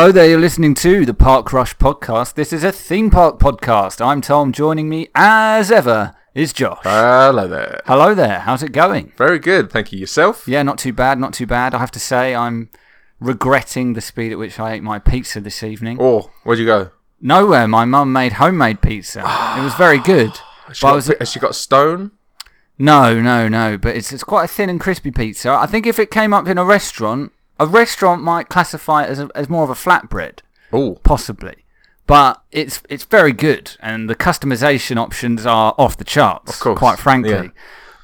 Hello there, you're listening to the Park Rush podcast. This is a theme park podcast. I'm Tom. Joining me, as ever, is Josh. Hello there. Hello there, how's it going? Very good, thank you. Yourself? Yeah, not too bad, not too bad. I have to say, I'm regretting the speed at which I ate my pizza this evening. Oh, where'd you go? Nowhere, my mum made homemade pizza. it was very good. Has she, got, was- has she got stone? No, no, no. But it's it's quite a thin and crispy pizza. I think if it came up in a restaurant, a restaurant might classify it as a, as more of a flatbread, Oh, possibly. But it's it's very good, and the customization options are off the charts. Of course, quite frankly. yeah.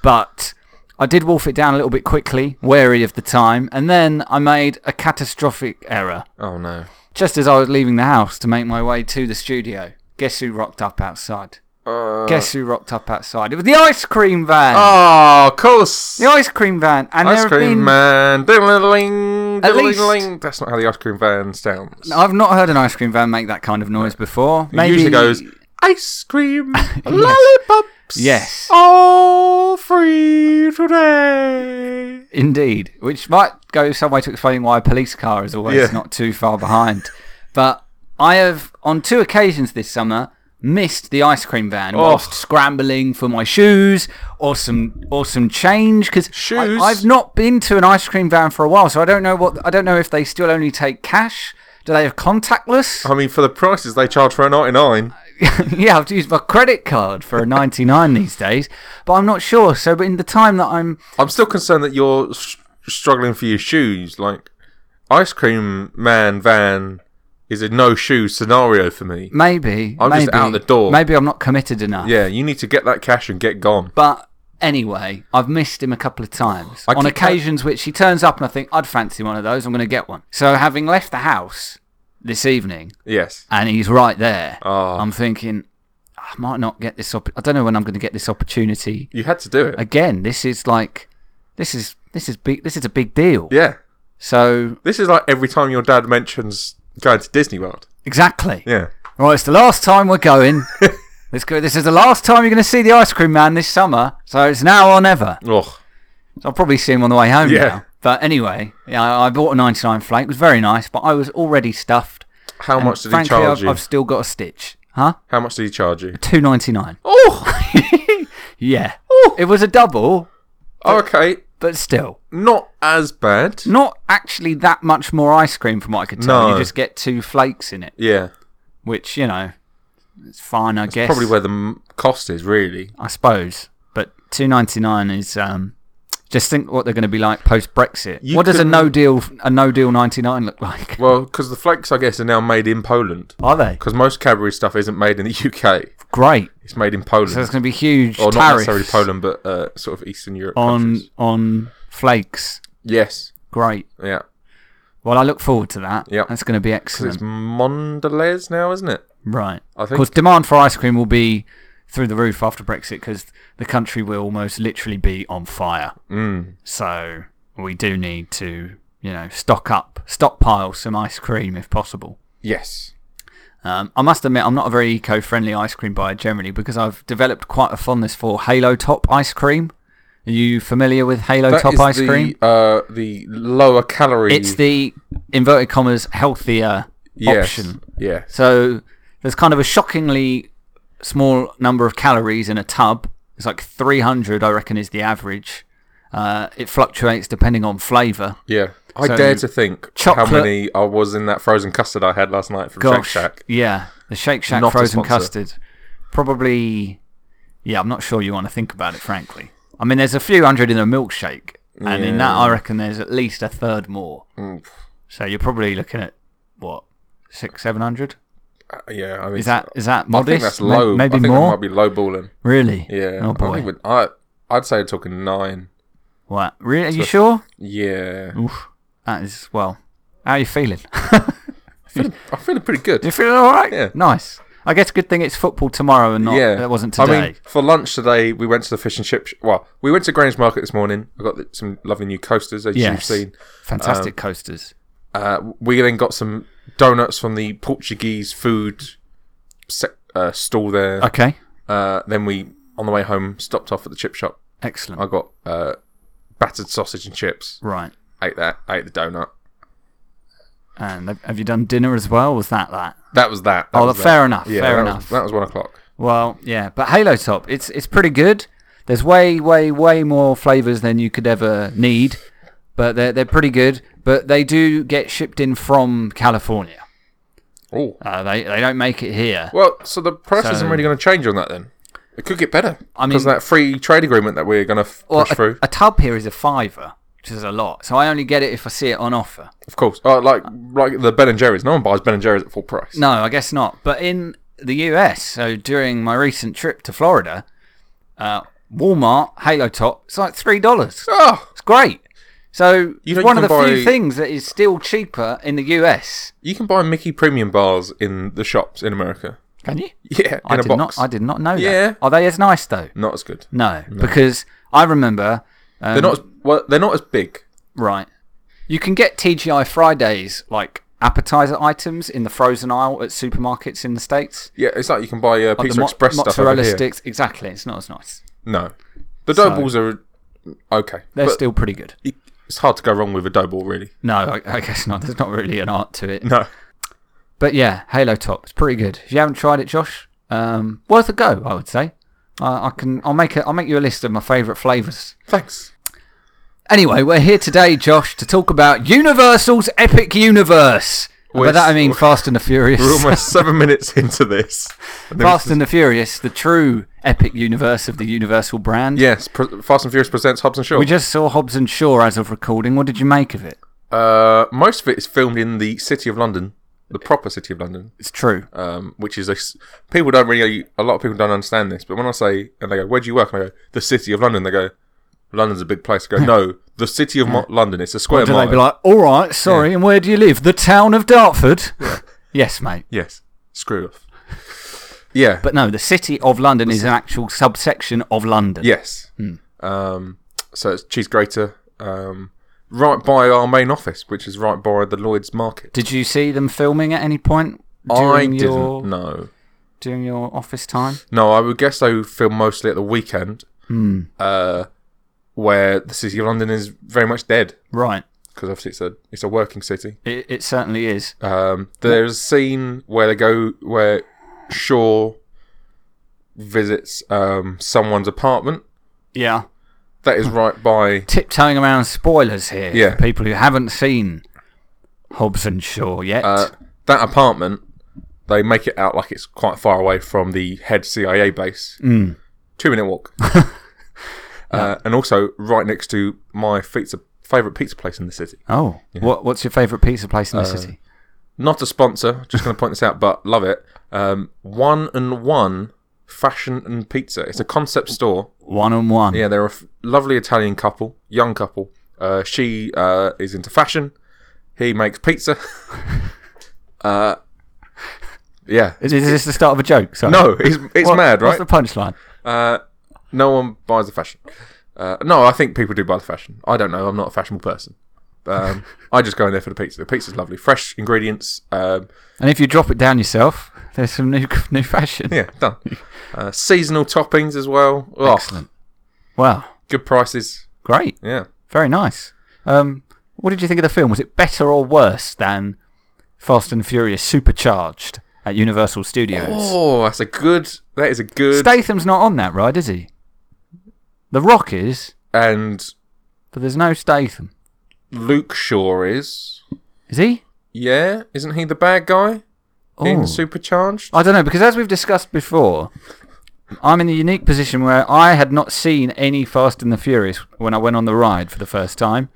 But I did wolf it down a little bit quickly, wary of the time, and then I made a catastrophic error oh no. just as I was leaving the house to make my way to the studio. Guess who rocked up outside? Uh, Guess who rocked up outside? It was the ice cream van. Oh, of course. The ice cream van, and ice cream been. man. Least- diddle-a-ling. That's not how the ice cream van sounds. I've not heard an ice cream van make that kind of noise before. It Maybe usually goes ice cream, lollipops. Yes. all free today. Indeed, which might go some way to explaining why a police car is always Yeah. not too far behind. But I have, on two occasions this summer, missed the ice cream van Oh. whilst scrambling for my shoes or some or some change because Shoes? I've not been to an ice cream van for a while, so I don't know what I don't know if they still only take cash. Do they have contactless? I mean, for the prices they charge for a 99. yeah, I've used my credit card for a 99 these days, but I'm not sure. So, but in the time that I'm I'm still concerned that you're struggling for your shoes. Like, ice cream man van is a no shoe scenario for me. maybe, I'm maybe, just out the door. Maybe I'm not committed enough. Yeah, you need to get that cash and get gone. But anyway, I've missed him a couple of times I on occasions which he turns up and I think I'd fancy one of those. I'm going to get one. So, having left the house this evening Yes. and he's right there, Oh. I'm thinking I might not get this. I don't know when I'm going to get this opportunity You had to do it. again. This is like, this is this is big. This is a big deal. Yeah. So This is like every time your dad mentions going to Disney World. exactly. Yeah. Right, it's the last time we're going. Let's go. This is the last time you're going to see the ice cream man this summer. So it's now or never. Oh, I'll probably see him on the way home Yeah. now. But anyway, yeah, I bought a 99 flake. It was very nice, but I was already stuffed. how much did he charge I've, you? I've still got a stitch. Huh? How much did he charge you? 2.99. Oh, Yeah. It was a double, oh, okay. But still. Not as bad. Not actually that much more ice cream from what I could tell. No. You just get two flakes in it, Yeah. which, you know, it's fine, I guess. Probably where the m- cost is, really. I suppose. But 2.99 is um just think what they're going to be like post Brexit. What does a can- no deal a no deal 99 look like? Well, because the flakes, I guess, are now made in Poland. Are they? Because most Cadbury stuff isn't made in the UK. Great. It's made in Poland. So there's going to be huge or not tariffs necessarily Poland, but uh, sort of Eastern Europe on countries. on flakes. Yes. Great. Yeah. Well, I look forward to that. Yeah. That's going to be 'Cause excellent. it's Mondelez now, isn't it? Right. I Of think. course, demand for ice cream will be through the roof after Brexit because the country will almost literally be on fire. Mm. So we do need to, you know, stock up, stockpile some ice cream if possible. Yes. Um, I must admit, I'm not a very eco-friendly ice cream buyer generally because I've developed quite a fondness for Halo Top ice cream. Are you familiar with Halo That Top is ice the, cream? Uh, the lower calorie. It's the inverted commas healthier yes. option. Yeah. So there's kind of a shockingly small number of calories in a tub. It's like 300, I reckon, is the average. Uh, it fluctuates depending on flavour. Yeah. I So, dare to think chocolate- how many I was in that frozen custard I had last night from Shake Shack. yeah, the Shake Shack Not frozen custard. Probably, yeah. I'm not sure you want to think about it, frankly. I mean, there's a few hundred in a milkshake, and in that, I reckon there's at least a third more. Mm. So you're probably looking at what six, seven hundred. Uh, yeah. I mean, Is that is that I modest? think that's low. Maybe I think more. That might be low balling. Really? Yeah. Oh I, boy. I, I'd say talking nine. What? Really? Are you sure? Yeah. Oof. That is well. How are you feeling? I'm feeling pretty good. you feeling all right? Yeah. Nice. I guess a good thing it's football tomorrow and not. yeah, That wasn't today. I mean, for lunch today, we went to the fish and chip. Sh- well, we went to Grange Market this morning. I got the, some lovely new coasters, as Yes. you've seen. Fantastic um, coasters. Uh, we then got some donuts from the Portuguese food se- uh, stall there. Okay. Uh, then we, on the way home, stopped off at the chip shop. Excellent. I got uh, battered sausage and chips. right. Ate that. Ate the donut. And have- you done dinner as well? Was that that? That was that. that Oh, was fair that. enough, Yeah, fair that enough. Was, that was one o'clock. Well, yeah, but Halo Top, it's it's pretty good. There's way, way, way more flavors than you could ever need, but they're they're pretty good. But they do get shipped in from California. Oh. Uh, they they don't make it here. Well, so the price So- isn't really going to change on that then. It could get better. I mean- because that free trade agreement that we're going to f- Well, push a, through. a tub here is a fiver, which is a lot. So I only get it if I see it on offer. Of course. Oh, like like the Ben and Jerry's. No one buys Ben and Jerry's at full price. No, I guess not. But in the US, so during my recent trip to Florida, uh, Walmart Halo Top, it's like three dollars. Oh, It's great. So You it's one you of the can few things that is still cheaper in the US. you can buy Mickey premium bars in the shops in America. Can you? Yeah, in I a did box. not. I did not know Yeah. that. Are they as nice though? Not as good. No, because I remember. Um, They're not as well. They're not as big. right. You can get TGI Fridays like appetizer items in the frozen aisle at supermarkets in the states. Yeah, it's like you can buy uh, Like Pizza mo- Express stuff mozzarella here. sticks. Exactly. It's not as nice. No, the dough balls are okay. They're still pretty good. It's hard to go wrong with a dough ball, really. No, I, I guess not. There's not really an art to it. No. But yeah, Halo Top. It's pretty good. If you haven't tried it, Josh, um, worth a go. I would say. I I can. I'll make a, I'll make you a list of my favourite flavours. Thanks. Anyway, we're here today, Josh, to talk about Universal's Epic Universe. By that I mean Fast and the Furious. We're almost seven minutes into this. And Fast and the Furious, the true epic universe of the Universal brand. Yes, Fast and Furious presents Hobbs and Shaw. We just saw Hobbs and Shaw as of recording. What did you make of it? Uh, most of it is filmed in the city of London, the proper city of London, It's true. um, which is a people don't really. A lot of people don't understand this, but when I say and they go, "Where do you work?" and I go, "The city of London." They go, "London's a big place." I go, "No, the city of Mo- London. It's a square Do mile." they be like, all right, sorry, and where do you live? The town of Dartford? yes, mate. yes, screw off. Yeah, But no, the city of London is an actual subsection of London. yes. Hmm. Um, so it's cheese grater, um, right by our main office, which is right by the Lloyd's Market. Did you see them filming at any point I during didn't your know. during your office time? No, I would guess they film mostly at the weekend, Hmm. uh, where the city of London is very much dead Right. because obviously it's a it's a working city. It, it certainly is. Um, there's a scene where they go where Shaw visits um, someone's apartment. Yeah. That is right by Tiptoeing around spoilers here. Yeah. For people who haven't seen Hobbs and Shaw yet. uh, that apartment. They make it out like it's quite far away from the head CIA base. Mm. Two minute walk. uh, and also right next to my pizza favorite pizza place in the city. oh. What What's your favourite pizza place in the Uh, city? not a sponsor, just going to point this out, but love it. Um, one and one fashion and pizza. It's a concept store. One and one. Yeah, they're a f- lovely Italian couple, young couple. Uh, she uh, is into fashion. He makes pizza. uh, yeah. Is, is this the start of a joke? Sorry. No, it's, it's What- mad, right? What's the punchline? Uh, no one buys the fashion. Uh, no, I think people do buy the fashion. I don't know. I'm not a fashionable person. Um, I just go in there for the pizza. The pizza's lovely, fresh ingredients. Um, And if you drop it down yourself, there's some new new fashion. Yeah, done. Uh, seasonal toppings as well. Oh, Excellent. Wow. good prices. Great. Yeah. Very nice. Um, what did you think of the film? Was it better or worse than Fast and Furious Supercharged at Universal Studios? Oh, that's a good. That is a good. Statham's not on that ride, is he? The Rock is, and but there's no Statham. Luke Shaw is. Is he? Yeah, isn't he the bad guy in Oh. Supercharged? I don't know because as we've discussed before, I'm in the unique position where I had not seen any Fast and the Furious when I went on the ride for the first time,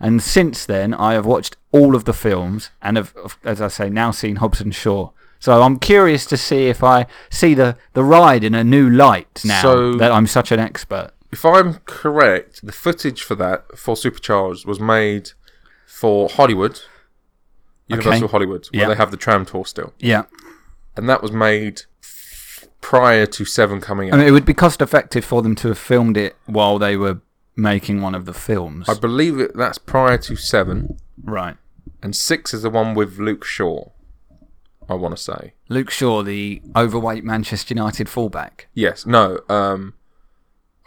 and since then I have watched all of the films and have, as I say, now seen Hobbs and Shaw. So I'm curious to see if I see the, the ride in a new light now So- that I'm such an expert. If I'm correct, the footage for that for Supercharged was made for Hollywood, Universal Okay. Hollywood, where Yeah. they have the tram tour still, Yeah, and that was made prior to Seven coming out. I mean it would be cost effective for them to have filmed it while they were making one of the films. I believe it, that's prior to Seven, right. and Six is the one with Luke Shaw. I want to say. Luke Shaw, the overweight Manchester United fullback. Yes, no. Um,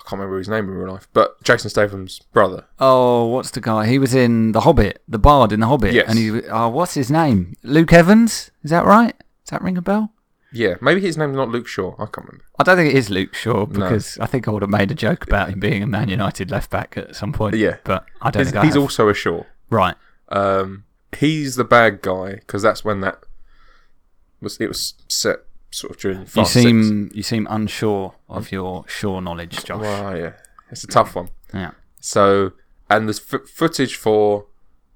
can't remember his name in real life, but Jason Statham's brother. Oh, what's the guy? He was in The Hobbit, the Bard in The Hobbit. Yes. And he, oh, what's his name? Luke Evans? Is that right? Does that ring a bell? Yeah, maybe his name's not Luke Shaw. I can't remember. I don't think it is Luke Shaw because I think I would have made a joke about him being a Man United left back at some point. Yeah. But I don't He's, think I he's also a Shaw. Right. Um, he's the bad guy because that's when that was. It was set sort of during. You Fast Six. seem you seem unsure of your sure knowledge, Josh. Well, yeah, it's a tough one. Yeah. So, and there's f- footage for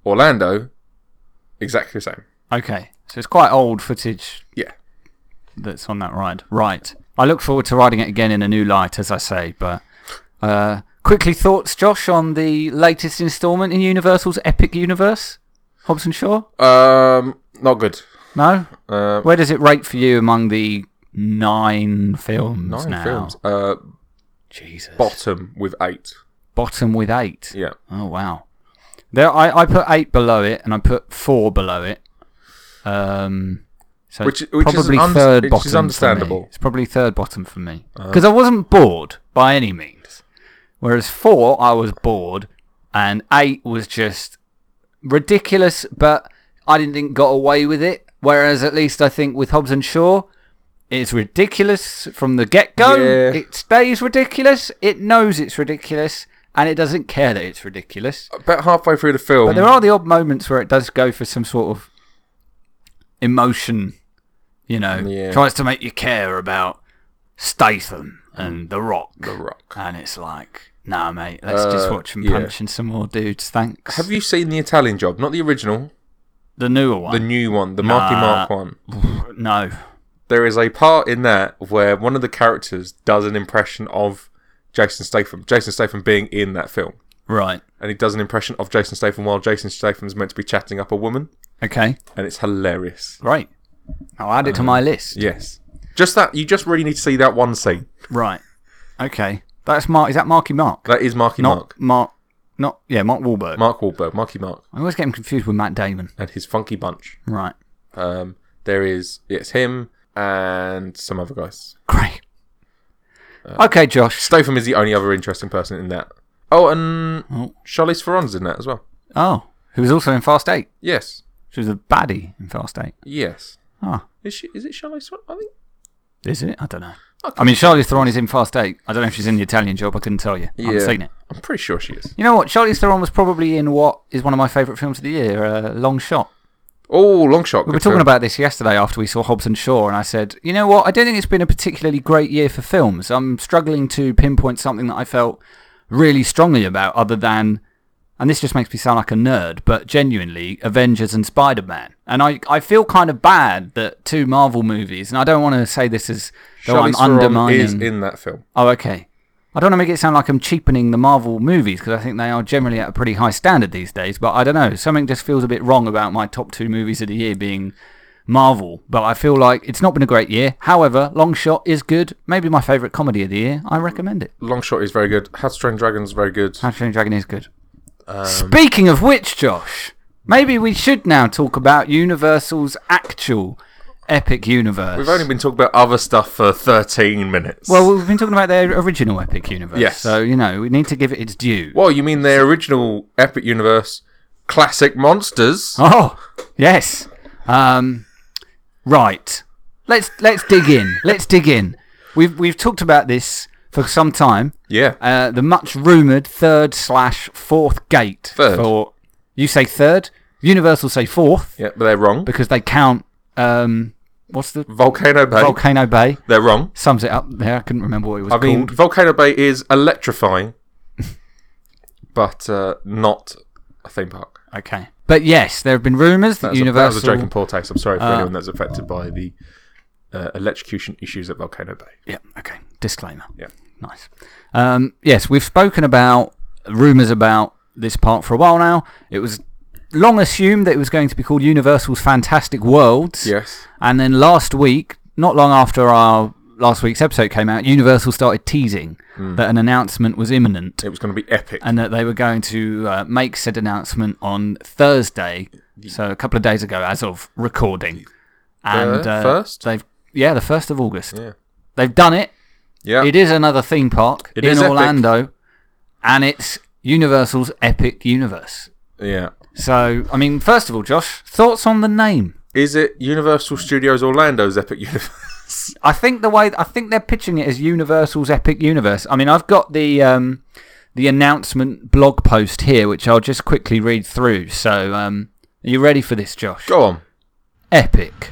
Orlando, exactly the same. Okay. So it's quite old footage Yeah. that's on that ride. Right. I look forward to riding it again in a new light, as I say. But uh, quickly, thoughts, Josh, on the latest instalment in Universal's Epic Universe, Hobbs and Shaw? Um, not good. No. Uh, Where does it rate for you among the nine films nine now? films. Uh, Jesus. bottom with eight. Bottom with eight. Yeah. Oh wow. There, I, I put eight below it, and I put four below it. Um, so Which- which is probably un- third which is bottom. me. understandable. It's probably third bottom for me because I wasn't bored by any means. Whereas four, I was bored, and eight was just ridiculous. But I didn't think got away with it. Whereas at least I think with Hobbs and Shaw, it's ridiculous from the get go. Yeah. It stays ridiculous. It knows it's ridiculous, and it doesn't care that it's ridiculous. About halfway through the film, But there are the odd moments where it does go for some sort of emotion, you know, Yeah. tries to make you care about Statham and The Rock. The Rock. And it's like, nah, mate, let's just Uh, watch him yeah. punching some more dudes, thanks. Have you seen the Italian Job? Not the original, the newer one. the new one, the Marky. Mark one. no. There is a part in that where one of the characters does an impression of Jason Statham. Jason Statham being in that film. Right. And he does an impression of Jason Statham while Jason Statham's meant to be chatting up a woman. Okay. And it's hilarious. Right. I'll add it to my list. Yes. Just that, you just really need to see that one scene. Right. Okay. That's Mark. Is that Marky Mark? That is Marky Not Mark. Mark. Not yeah, Mark Wahlberg. Mark Wahlberg, Marky Mark, I always get him confused with Matt Damon. and his funky bunch. Right. Um, there is, it's him and some other guys. Great. Uh, okay, Josh. Statham is the only other interesting person in that. Oh, and Oh. Charlize Theron's in that as well. Oh, who was also in Fast Eight. Yes. She was a baddie in Fast Eight. Yes. Oh, Is she? Is it Charlize Theron? I think. Is it? I don't know. Okay. I mean, Charlize Theron is in Fast Eight. I don't know if she's in the Italian job. I couldn't tell you. I haven't seen it. I'm pretty sure she is. You know what? Charlize Theron was probably in what is one of my favourite films of the year, uh, Long Shot. Oh, long shot. We were talking about this yesterday after we saw Hobbs and Shaw, and I said, you know what? I don't think it's been a particularly great year for films. I'm struggling to pinpoint something that I felt really strongly about, other than, and this just makes me sound like a nerd, but genuinely, Avengers and Spider Man. And I, I feel kind of bad that two Marvel movies, and I don't want to say this as though I'm Theron undermining. is in that film. Oh, okay. I don't want to make it sound like I'm cheapening the Marvel movies because I think they are generally at a pretty high standard these days. But I don't know. Something just feels a bit wrong about my top two movies of the year being Marvel. But I feel like it's not been a great year. However, Long Shot is good. Maybe my favourite comedy of the year. I recommend it. Long shot is very good. How to Train Dragon is very good. How to Train Dragon is good. Um, Speaking of which, Josh, maybe we should now talk about Universal's actual epic universe. We've only been talking about other stuff for 13 minutes. well, we've been talking about their original epic universe. Yes. So, you know, we need to give it its due. Well, you mean their original Epic Universe classic monsters? Oh, yes. Um, right. Let's let's dig in. Let's dig in. We've we've talked about this for some time. Yeah. Uh, the much rumored third slash fourth gate Third. for you say third. Universal say fourth Yeah, but they're wrong. because they count. Um, what's the Volcano Bay. Volcano Bay? they're wrong. Sums it up there. I couldn't remember what it was I mean, called. Volcano Bay is electrifying, but uh, not a theme park. Okay, but yes, there have been rumours that That was, a, that was a joke in poor taste. I'm sorry for Uh, anyone that's affected by the uh, electrocution issues at Volcano Bay. Yeah, okay. Disclaimer. Yeah. Nice. Um, yes, we've spoken about rumours about this park for a while now. It was long assumed that it was going to be called Universal's Fantastic Worlds. Yes. And then last week, not long after our last week's episode came out, Universal started teasing Hmm. that an announcement was imminent It was going to be epic. and that they were going to uh, make said announcement on Thursday. So a couple of days ago, as of recording. And The uh, first? They've yeah, the first of August. yeah. They've done it. Yeah. It is another theme park It in epic. Orlando, and it's Universal's Epic Universe. Yeah. So, I mean, first of all, Josh, thoughts on the name? Is it Universal Studios Orlando's Epic Universe? I think the way I think they're pitching it as Universal's Epic Universe. I mean, I've got the um, the announcement blog post here, which I'll just quickly read through. So, um, are you ready for this, Josh? Go on. Epic.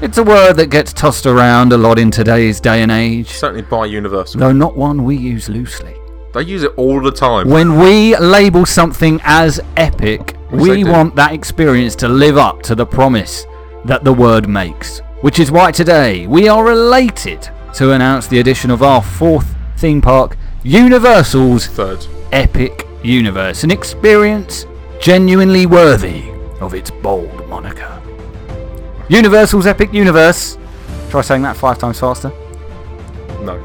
It's a word that gets tossed around a lot in today's day and age, Certainly by Universal. though not one we use loosely. They use it all the time. When we label something as epic, we want that experience to live up to the promise that the word makes. Which is why today we are elated to announce the addition of our fourth theme park, Universal's Third. Epic Universe, an experience genuinely worthy of its bold moniker. Universal's Epic Universe. Try saying that five times faster. No.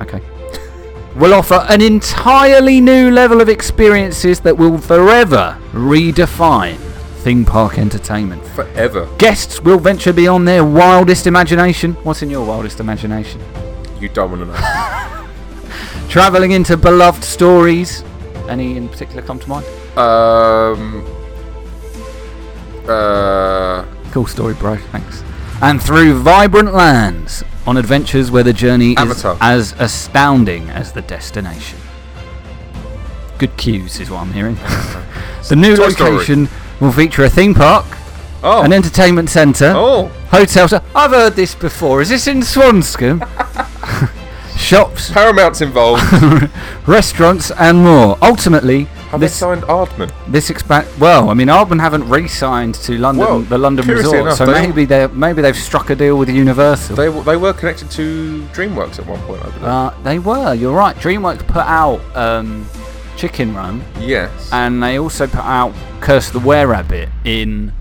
Okay. will offer an entirely new level of experiences that will forever redefine theme park entertainment. Forever. Guests will venture beyond their wildest imagination. What's in your wildest imagination? You don't want to know. Travelling into beloved stories. Any in particular come to mind? um. Uh. Cool story, bro. Thanks. And through vibrant lands on adventures where the journey Avatar. is as astounding as the destination. Good cues is what I'm hearing. the new Toy Story. location will feature a theme park, Oh. an entertainment centre, oh. hotels. I've heard this before. Is this in Swanscombe? Shops, Paramount's involved. restaurants, and more. Ultimately, Have they this signed Aardman? this expand. Well, I mean, Aardman haven't re-signed to London, Well, the London Resort, enough, so they- maybe they maybe they've struck a deal with Universal. They, they were connected to DreamWorks at one point, I believe. Uh, they were. You're right. DreamWorks put out um, Chicken Run, yes. and they also put out Curse the Were Rabbit in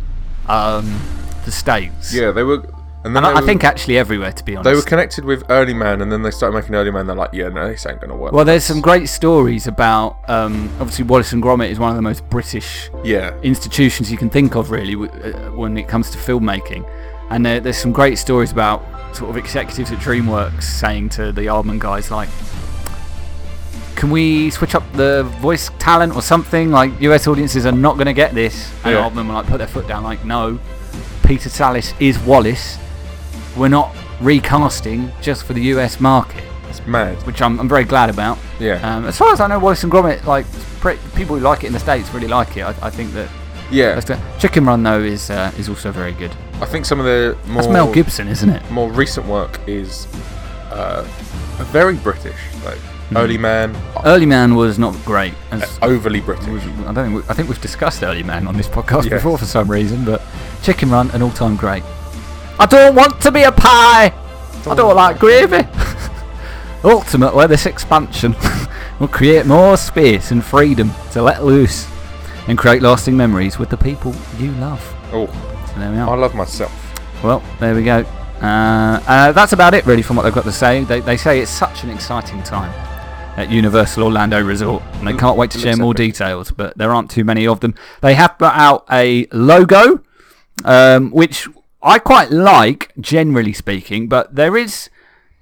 um, the states. yeah, they were. And then And I, I were, think actually everywhere, to be honest. they were connected with Early Man, and then they started making Early Man. They're like, yeah, no, this ain't gonna work. well, there's some great stories about. Um, obviously, Wallace and Gromit is one of the most British yeah, institutions you can think of, really, uh, when it comes to filmmaking. And there, there's some great stories about sort of executives at DreamWorks saying to the Aardman guys, like, can we switch up the voice talent or something? Like, US audiences are not going to get this. And Yeah. Aardman will like put their foot down, like, no, Peter Sallis is Wallace. We're not recasting just for the US market, it's mad. which I'm, I'm very glad about. Yeah, Um, as far as I know, Wallace and Gromit, like, pre- people who like it in the States really like it. I, I think that yeah. the- Chicken Run though is uh, is also very good. I think some of the more That's Mel Gibson, isn't it? more recent work is uh, very British, like Hmm. Early Man, Early Man was not great. As, overly British. I don't think we, I think we've discussed Early Man on this podcast Yes. before for some reason, but Chicken Run an all-time great. I don't want to be a pie. I don't like gravy. Ultimately, this expansion will create more space and freedom to let loose and create lasting memories with the people you love. Oh, So there we are. I love myself. Well, there we go. Uh, uh, that's about it, really, from what they've got to say. They, they say it's such an exciting time at Universal Orlando Resort, and they can't wait to share more details, but there aren't too many of them. They have put out a logo, um, which I quite like, generally speaking, but there is,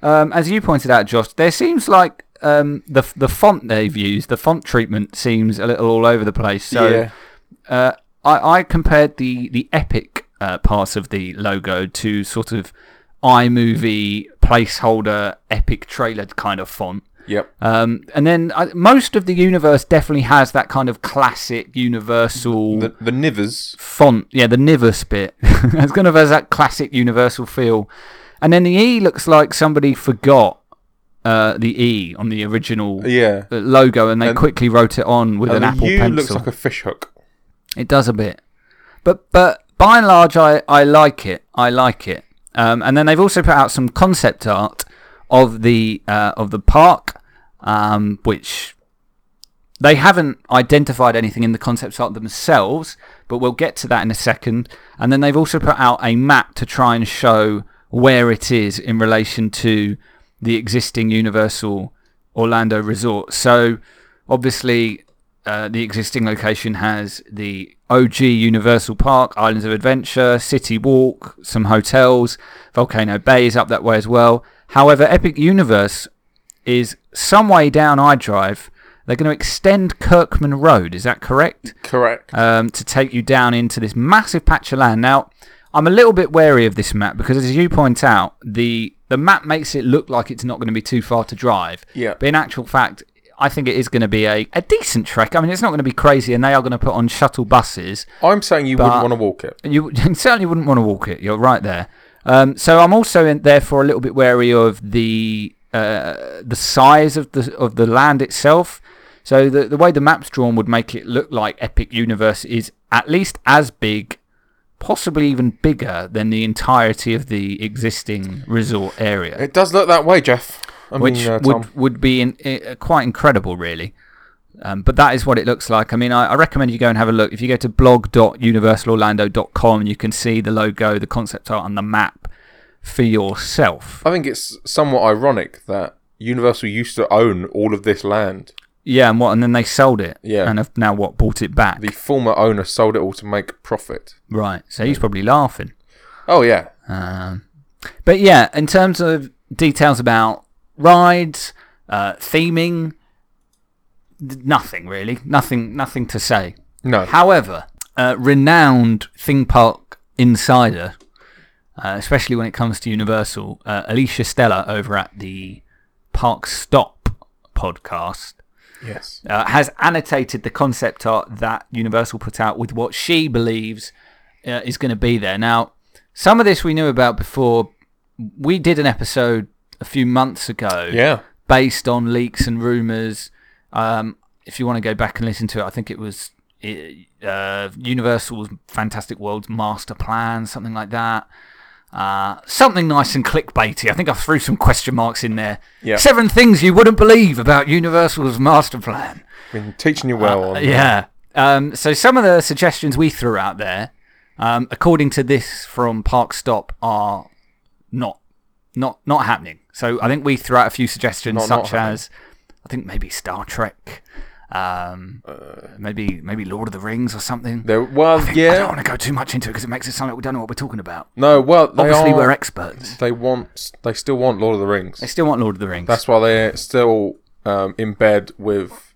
um, as you pointed out, Josh, there seems like um, the the font they've used, the font treatment seems a little all over the place. So yeah, uh, I, I compared the the epic uh, parts of the logo to sort of iMovie placeholder epic trailer kind of font. Yep. Um, and then I, most of the universe definitely has that kind of classic universal The the Nivers. font. Yeah, the Nivus bit. it's kind of has that classic universal feel. And then the E looks like somebody forgot uh, the E on the original Yeah, uh, logo and they And- quickly wrote it on with an Apple U pencil. looks like a fish hook. It does a bit, but but by and large, I, I like it. I like it. Um, and then they've also put out some concept art of the uh, of the park, um, which they haven't identified anything in the concept art themselves, but we'll get to that in a second. And then they've also put out a map to try and show where it is in relation to the existing Universal Orlando Resort. So obviously, uh, the existing location has the OG Universal Park, Islands of Adventure, City Walk, some hotels, Volcano Bay is up that way as well. However, Epic Universe is some way down iDrive, they're going to extend Kirkman Road. Is that correct? Correct. um, to take you down into this massive patch of land. Now, I'm a little bit wary of this map because, as you point out, the the map makes it look like it's not going to be too far to drive. Yeah. But in actual fact, I think it is going to be a, a decent trek. I mean, it's not going to be crazy, and they are going to put on shuttle buses. I'm saying you wouldn't want to walk it. You, certainly wouldn't want to walk it. You're right there. Um, so I'm also in, therefore a little bit wary of the uh, the size of the of the land itself. So the the way the map's drawn would make it look like Epic Universe is at least as big, possibly even bigger than the entirety of the existing resort area, It does look that way, Jeff. I which mean, uh, would would be in, uh, quite incredible, really. Um, but that is what it looks like. I mean, I, I recommend you go and have a look. If you go to blog.universalorlando.com, you can see the logo, the concept art, and the map for yourself. I think it's somewhat ironic that Universal used to own all of this land. Yeah, and what? And then they sold it. Yeah. And have now what? Bought it back. The former owner sold it all to make profit. right. So he's probably laughing. Oh yeah, Um, but yeah, in terms of details about rides, uh, theming, nothing really. Nothing. Nothing to say. no. However, uh, renowned theme park insider, uh, especially when it comes to Universal, uh, Alicia Stella over at the Park Stop podcast, yes. uh, has annotated the concept art that Universal put out with what she believes uh, is going to be there. Now, some of this we knew about before. We did an episode a few months ago Yeah. based on leaks and rumors. Um, if you want to go back and listen to it, I think it was uh, Universal's Fantastic World's master plan, something like that. Uh, something nice and clickbaity. I think I threw some question marks in there. Yeah. Seven things you wouldn't believe about Universal's master plan. Been teaching you well. on, Yeah. Um, so some of the suggestions we threw out there, um, according to this from Park Stop, are not not not happening. So I think we threw out a few suggestions, Not- not such happening. as I think maybe Star Trek, um, maybe maybe Lord of the Rings or something. There, well, I, think, I don't want to go too much into it because it makes it sound like we don't know what we're talking about. No, well, they Obviously, are, we're experts. They want. They still want Lord of the Rings. They still want Lord of the Rings. That's why they're still um, in bed with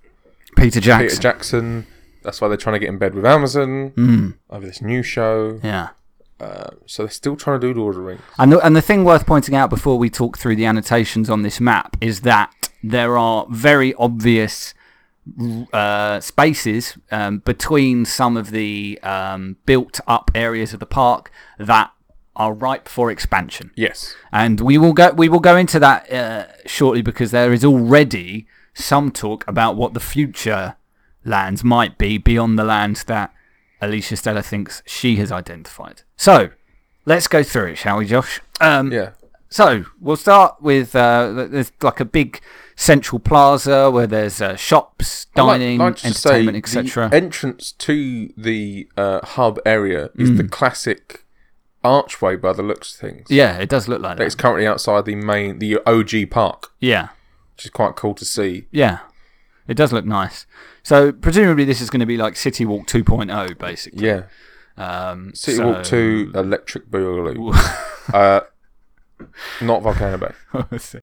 Peter Jackson. Peter Jackson. That's why they're trying to get in bed with Amazon Hmm. over this new show. yeah. Uh, so they're still trying to do Lord of the Rings. And the, and the thing worth pointing out before we talk through the annotations on this map is that there are very obvious uh, spaces um, between some of the um, built up areas of the park that are ripe for expansion. Yes. And we will go we will go into that uh, shortly because there is already some talk about what the future lands might be beyond the lands that Alicia Stella thinks she has identified. So, let's go through it, shall we, Josh? Um, Yeah. so we'll start with uh, there's like a big central plaza where there's uh, shops, I'd like- dining, like entertainment, etc. Entrance to the uh, hub area is Hmm. the classic archway by the looks of things. Yeah, it does look like It's currently outside the main, the OG park, Yeah, which is quite cool to see. yeah, it does look nice. So presumably this is going to be like City Walk 2.0, basically. Yeah. Um, City so- Walk 2, Electric Boogaloo. uh, not Volcano Bay. we'll see.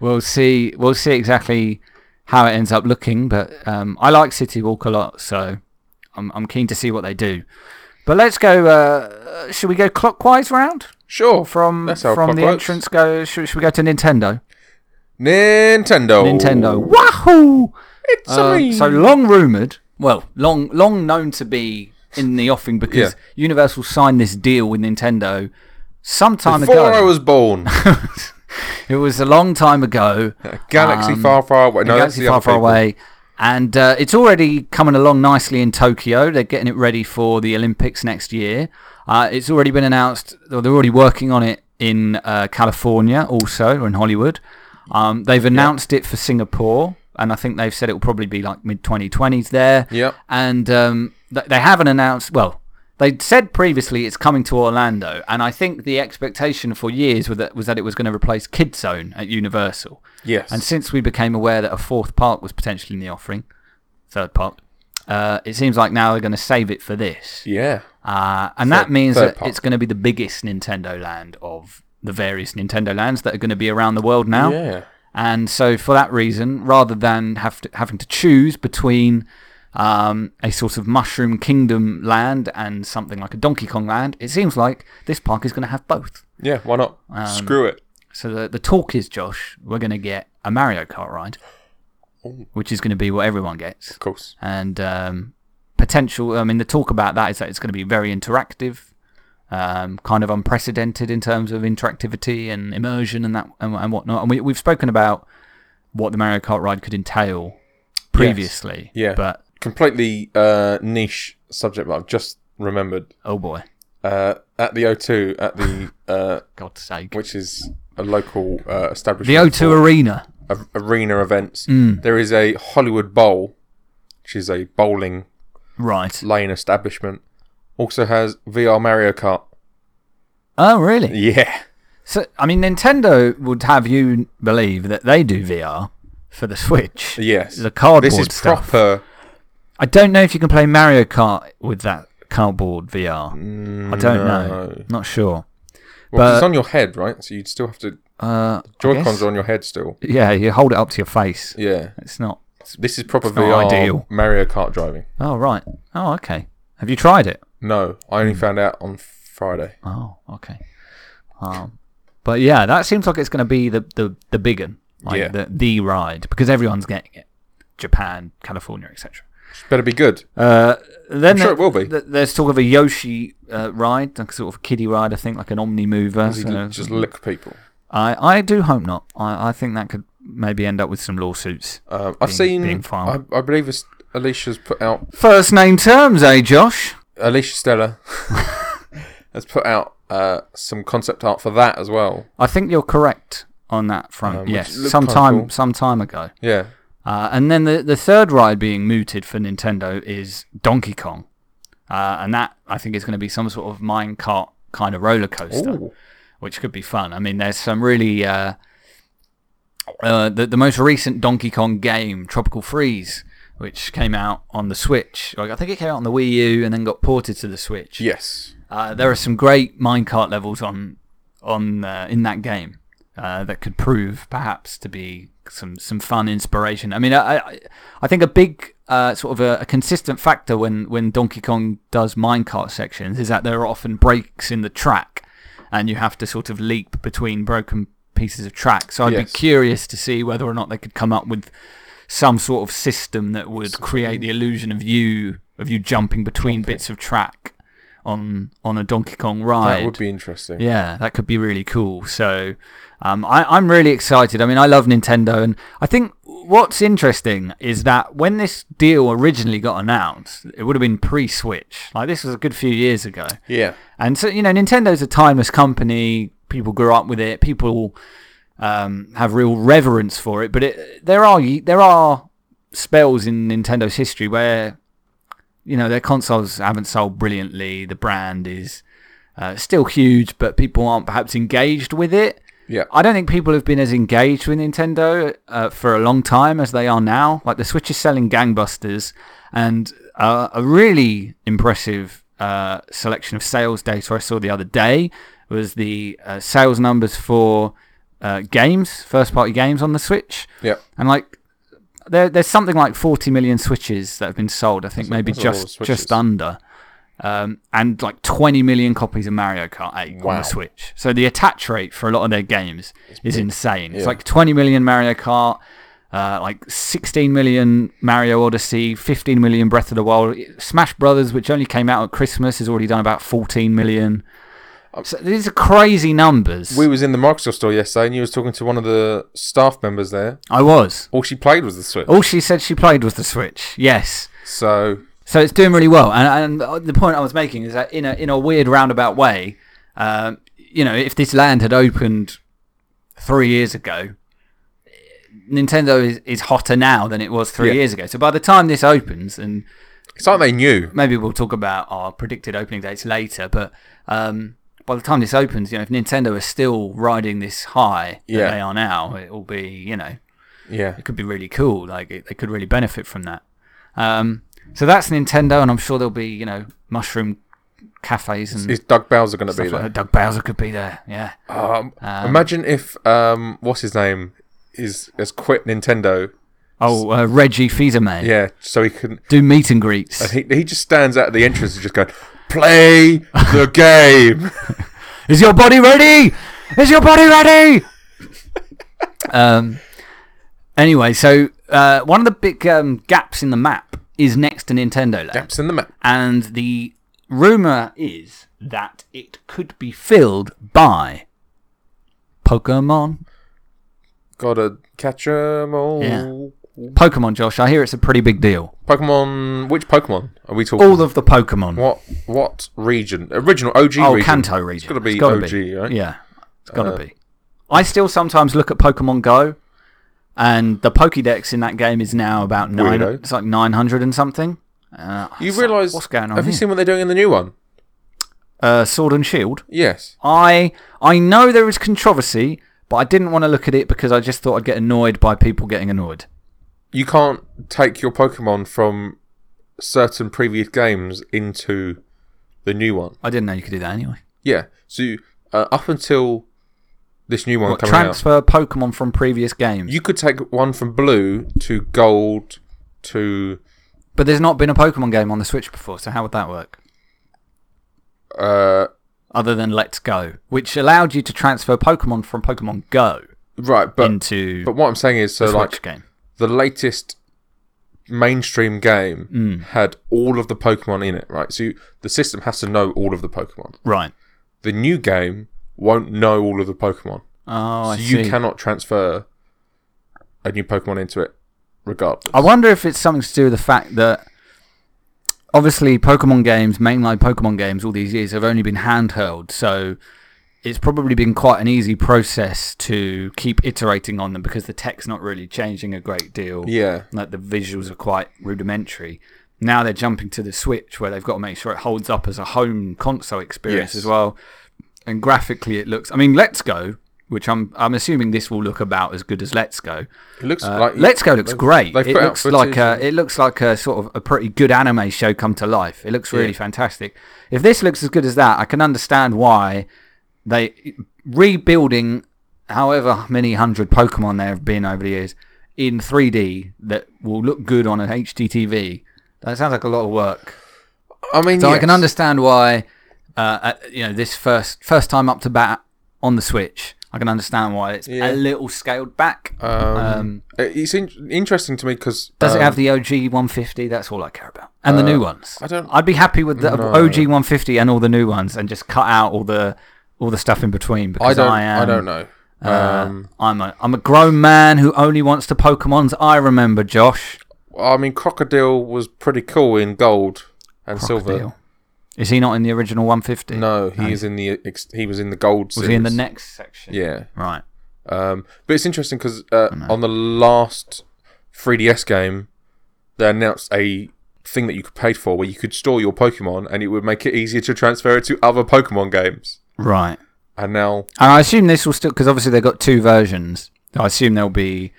We'll see. We'll see exactly how it ends up looking. But um, I like City Walk a lot, so I'm I'm keen to see what they do. But let's go. Uh, should we go clockwise round Sure. from That's how from the works. entrance? Go. Should, should we go to Nintendo? Nintendo. Nintendo. Wahoo! It's Uh, me. so long rumored. Well, long long known to be in the offing because Yeah. Universal signed this deal with Nintendo some time Before ago. Before I was born. It was a long time ago. A galaxy Um, far, far away. No, galaxy far, far people. away. And uh, it's already coming along nicely in Tokyo. They're getting it ready for the Olympics next year. Uh, it's already been announced, or they're already working on it in uh, California also, or in Hollywood. Um, they've announced it for Singapore, and I think they've said it will probably be like mid 2020s there. Yep. And um, th- they haven't announced, well, they said previously it's coming to Orlando, and I think the expectation for years was that, was that it was going to replace Kid Zone at Universal. Yes. And since we became aware that a fourth park was potentially in the offering, third park, uh, it seems like now they're going to save it for this. yeah. Uh, and that means that park. it's going to be the biggest Nintendo land of the various Nintendo lands that are going to be around the world now. Yeah. And so, for that reason, rather than have to, having to choose between um, a sort of Mushroom Kingdom land and something like a Donkey Kong land, it seems like this park is going to have both. Yeah, why not? Um, Screw it. So, the, the talk is, Josh, we're going to get a Mario Kart ride, which is going to be what everyone gets. Of course. And um, potential, I mean, the talk about that is that it's going to be very interactive. Um, kind of unprecedented in terms of interactivity and immersion and that and, and whatnot. And we, we've spoken about what the Mario Kart ride could entail previously. Yeah. But Completely uh, niche subject, but I've just remembered. oh boy, Uh, at the O2, at the uh, God's sake, which is a local uh, the establishment. O2 for Arena. a- arena events. Mm. There is a Hollywood Bowl, which is a bowling Right. lane establishment. Also has VR Mario Kart. Oh, really? Yeah. So, I mean, Nintendo would have you believe that they do VR for the Switch. Yes. The cardboard This is stuff. proper. I don't know if you can play Mario Kart with that cardboard VR. I don't know. Not sure. Well, 'cause it's on your head, right? So you'd still have to. Uh, Joy Cons are on your head still. Yeah, you hold it up to your face. Yeah. It's not. This is proper VR ideal. Mario Kart driving. Oh, right. Oh, okay. Have you tried it? No, I only found out on Friday. Oh, okay. Um, but yeah, that seems like it's going to be the, the, the big one. Like Yeah. the, the ride, because everyone's getting it. Japan, California, etc. Better be good. Uh, then I'm sure it will be. th- there's talk of a Yoshi uh, ride, like a sort of kiddie ride, I think, like an Omni mover. So- just lick people. I, I do hope not. I, I think that could maybe end up with some lawsuits. Um, I've Being- seen. being filed. I, I believe it's Alicia's put out. First name terms, eh, Josh? Alicia Stella has put out uh, some concept art for that as well. I think you're correct on that front. Um, yes, some time, cool. some time ago. Yeah. Uh, and then the the third ride being mooted for Nintendo is Donkey Kong, uh, and that I think is going to be some sort of minecart kind of roller coaster, Ooh. which could be fun. I mean, there's some really uh, uh, the the most recent Donkey Kong game, Tropical Freeze, which came out on the Switch. Like I think it came out on the Wii U and then got ported to the Switch. Yes. Uh, there are some great minecart levels on on uh, in that game uh, that could prove perhaps to be some some fun inspiration. I mean, I I, I think a big uh, sort of a, a consistent factor when when Donkey Kong does minecart sections is that there are often breaks in the track, and you have to sort of leap between broken pieces of track. So I'd Yes. be curious to see whether or not they could come up with some sort of system that would create the illusion of you of you jumping between bits of track on on a Donkey Kong ride. That would be interesting. Yeah, that could be really cool. So um, I, I'm really excited. I mean, I love Nintendo, and I think what's interesting is that when this deal originally got announced, it would have been pre-Switch. Like this was a good few years ago. Yeah. And so, you know, Nintendo's a timeless company. People grew up with it. People um, have real reverence for it. But it, there are there are spells in Nintendo's history where, you know, their consoles haven't sold brilliantly. The brand is uh, still huge, but people aren't perhaps engaged with it. Yeah. I don't think people have been as engaged with Nintendo uh, for a long time as they are now. Like the Switch is selling gangbusters, and uh, a really impressive uh, selection of sales data I saw the other day was the uh, sales numbers for uh, games, first party games on the Switch, Yeah. and like. There, there's something like 40 million Switches that have been sold. I think That's maybe that's a lot of just just under, um, and like 20 million copies of Mario Kart 8 on Wow. the Switch. So the attach rate for a lot of their games is insane. It's like 20 million Mario Kart, uh, like 16 million Mario Odyssey, 15 million Breath of the Wild. Smash Brothers, which only came out at Christmas, has already done about 14 million. So these are crazy numbers. We was in the Microsoft store yesterday, and you was talking to one of the staff members there. I was. All she played was the Switch. All she said she played was the Switch. Yes. So So it's doing really well, and, and the point I was making is that in a in a weird roundabout way, um, you know, if this land had opened three years ago, Nintendo is, is hotter now than it was three Yeah. years ago. So by the time this opens, and it's like they knew. maybe we'll talk about our predicted opening dates later, but um, by the time this opens, you know, if Nintendo is still riding this high Yeah. that they are now, it will be, you know, Yeah. it could be really cool. Like it, they could really benefit from that. Um, so that's Nintendo, and I'm sure there'll be you know mushroom cafes and Is Doug Bowser going to be stuff like there? Doug Bowser could be there. Yeah. Um, Um, imagine if um, what's his name is has quit Nintendo. Oh, uh, Reggie Fils-Aimé. Yeah, so he can. Do meet and greets. He, he just stands out at the entrance and just going, "Play the game." Is your body ready? Is your body ready? um. Anyway, so uh, one of the big um, gaps in the map is next to Nintendo Land, Gaps in the map. and the rumor is that it could be filled by Pokemon. Gotta catch 'em all. Yeah. Pokemon, Josh. I hear it's a pretty big deal. Pokemon. Which Pokemon are we talking? All of the Pokemon. what what region? Original OG Oh, region. Kanto region. It's gotta be gotta OG, be. right? Yeah, it's got to be. I still sometimes look at Pokemon Go, and the Pokédex in that game is now about nine. Weirdo. It's like nine hundred and something. Uh, You it's like, realise? what's going on? Have you seen what they're doing in the new one? uh, Sword and Shield? Yes. I I know there is controversy, but I didn't want to look at it because I just thought I'd get annoyed by people getting annoyed. You can't take your Pokemon from certain previous games into the new one. I didn't know you could do that anyway. Yeah. So uh, up until this new one What, coming out, transfer Pokemon from previous games, you could take one from blue to gold to but there's not been a Pokemon game on the Switch before, so how would that work? uh, Other than Let's Go, which allowed you to transfer Pokemon from Pokemon Go right. But into but what I'm saying is, so like game. The latest mainstream game Mm. had all of the Pokemon in it, right? So you, the system has to know all of the Pokemon. Right. The new game won't know all of the Pokemon. Oh, I so see. you cannot transfer a new Pokemon into it regardless. I wonder if it's something to do with the fact that obviously Pokemon games, mainline Pokemon games, all these years have only been handheld, so it's probably been quite an easy process to keep iterating on them because the tech's not really changing a great deal. yeah. Like the visuals are quite rudimentary. Now they're jumping to the Switch where they've got to make sure it holds up as a home console experience Yes. as well. And graphically it looks I mean Let's Go, which I'm I'm assuming this will look about as good as Let's Go. It looks Uh, like Let's Go looks great. It looks like a, it looks like a sort of a pretty good anime show come to life. It looks really Yeah. fantastic. If this looks as good as that, I can understand why they rebuilding however many hundred Pokemon there have been over the years in 3D that will look good on an HD TV. That sounds like a lot of work. I mean, So I can understand why, uh, you know, this first first time up to bat on the Switch. I can understand why it's Yeah. a little scaled back. Um, Um, it's in- interesting to me because Does it have the OG 150? That's all I care about. And the new ones. I don't- I'd be happy with the No. OG 150 and all the new ones, and just cut out all the all the stuff in between. Because I don't. I, am, I don't know. uh, Um, I'm a I'm a grown man who only wants the Pokemon's I remember. Josh. I mean, Crocodile was pretty cool in gold and silver. Is he not in the original 150? No, he is in the. ex- He was in the gold. Was he in the next section? Yeah. Right. Um, but it's interesting because uh, on the last 3DS game, they announced a thing that you could pay for where you could store your Pokemon and it would make it easier to transfer it to other Pokemon games. Right. And now, And I assume this will still because obviously they've got two versions. I assume there'll be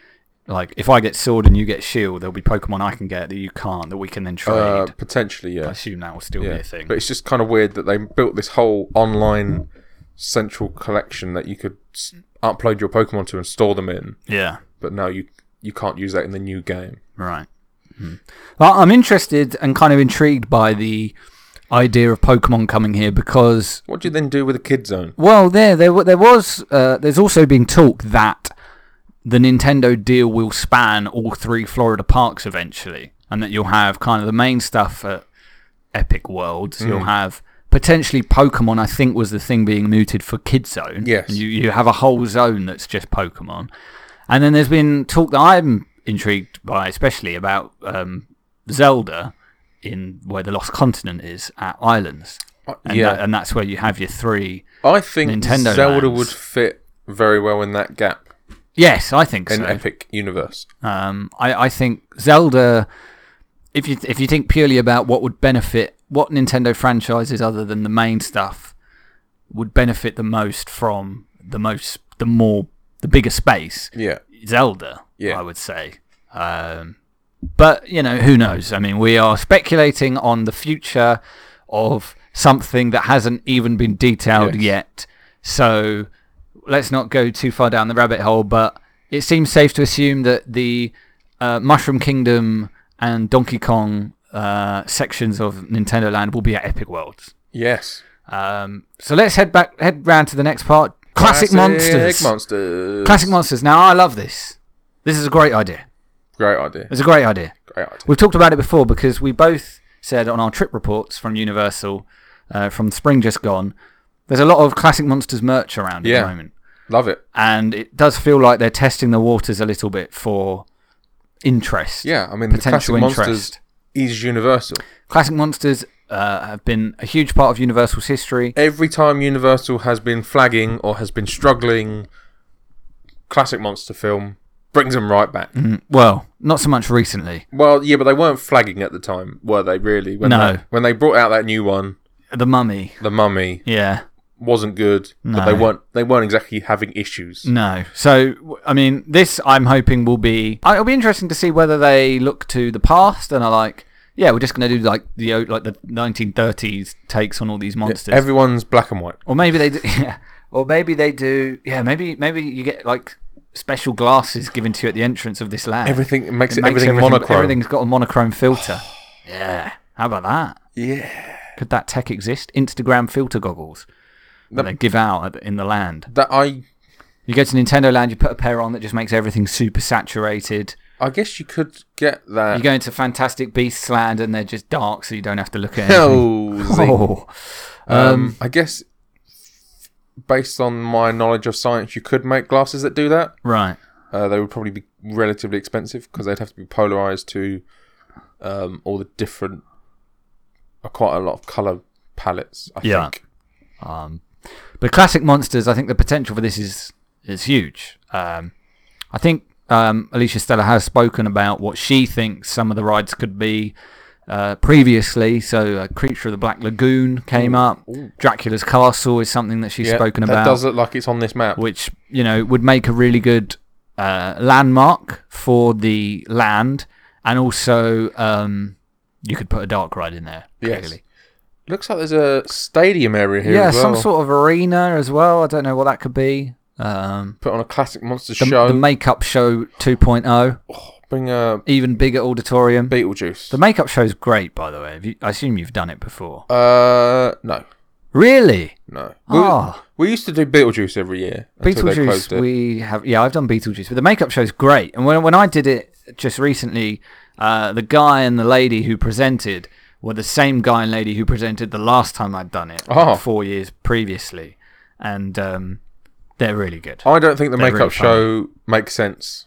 like if I get Sword and you get Shield, there'll be Pokemon I can get that you can't that we can then trade. uh, potentially, yeah. I assume that will still be a thing. But it's just kind of weird that they built this whole online central collection that you could s- upload your Pokemon to and store them in. yeah. But now you you can't use that in the new game. Right. Hmm. Well, I'm interested and kind of intrigued by the idea of Pokemon coming here because, What do you then do with the Kid Zone? well, there there there was uh, there's also been talk that the Nintendo deal will span all three Florida parks eventually, and that you'll have kind of the main stuff at Epic Worlds. You'll have potentially Pokemon. I think was the thing being mooted for Kid Zone. Yes. You you have a whole zone that's just Pokemon, and then there's been talk that I'm intrigued by, especially about um, Zelda in where the Lost Continent is at Islands. Uh, And yeah, that- and that's where you have your three. I think Nintendo Zelda lands. would fit very well in that gap Yes, I think in so. Epic universe. Um, I, I think Zelda, if you if you think purely about what would benefit, what Nintendo franchises other than the main stuff would benefit the most from the most the more the bigger space, Yeah, Zelda, Yeah. I would say. Um, but you know, who knows? I mean, we are speculating on the future of something that hasn't even been detailed Yes. yet. So let's not go too far down the rabbit hole. But it seems safe to assume that the uh, Mushroom Kingdom and Donkey Kong uh, sections of Nintendo Land will be at Epic Worlds. Yes. Um, so let's head back, head round to the next part. Classic, monsters. monsters. Classic monsters. Now I love this. This is a great idea. Great idea. It's a great idea. Great idea. We've talked about it before because we both said on our trip reports from Universal, uh, from spring just gone, there's a lot of classic monsters merch around at the moment, Love it. and it does feel like they're testing the waters a little bit for interest. Yeah, I mean, the potential classic interest. monsters is universal. Classic monsters uh, have been a huge part of Universal's history. Every time Universal has been flagging or has been struggling, classic monster film brings them right back. Mm, Well, not so much recently. Well, yeah, but they weren't flagging at the time, were they? Really? When No. They, when they brought out that new one, The Mummy. The Mummy, Yeah. wasn't good, but they weren't. They weren't exactly having issues. No. So, I mean, this I'm hoping will be. It'll be interesting to see whether they look to the past and are like, yeah, we're just going to do like the like the 1930s takes on all these monsters, Everyone's black and white. or maybe they do. Yeah. Or maybe they do. Yeah. Maybe maybe you get like special glasses given to you at the entrance of this land. Everything makes It it, makes everything, monochrome. Everything's got a monochrome filter. yeah. How about that? Yeah, Could that tech exist? Instagram filter goggles that they give out in the land. that I. You go to Nintendo Land, you put a pair on that just makes everything super saturated. I guess you could get that. You go into Fantastic Beasts Land and they're just dark, so you don't have to look at anything. Oh. Oh. Um, I guess based on my knowledge of science, you could make glasses that do that. Right. Uh, they would probably be relatively expensive because they'd have to be polarized to um, all the different, uh, quite a lot of color palettes. I Yeah. think. Um, but classic monsters, I think the potential for this is is huge. Um, I think um, Alicia Stella has spoken about what she thinks some of the rides could be uh, previously. So, uh, Creature of the Black Lagoon came up. Dracula's Castle is something that she's Yeah, spoken that about. does look like it's on this map. which you know would make a really good uh, landmark for the land, and also um, you could put a dark ride in there. Yes. Clearly. Looks like there's a stadium area here. Yeah, as well. some sort of arena as well. I don't know what that could be. Um, Put on a classic monster the, show. the makeup show 2.0, Bring a even bigger auditorium. Beetlejuice. The makeup show's great, by the way. You, I assume you've done it before. uh, no, Really? no. We, Ah. we used to do Beetlejuice every year. until they closed Beetlejuice, we have. Yeah, I've done Beetlejuice, but the makeup show's great. And when when I did it just recently, uh, the guy and the lady who presented were the same guy and lady who presented the last time I'd done it, Oh. four years previously, and um, they're really good. I don't think the They're makeup really show makes sense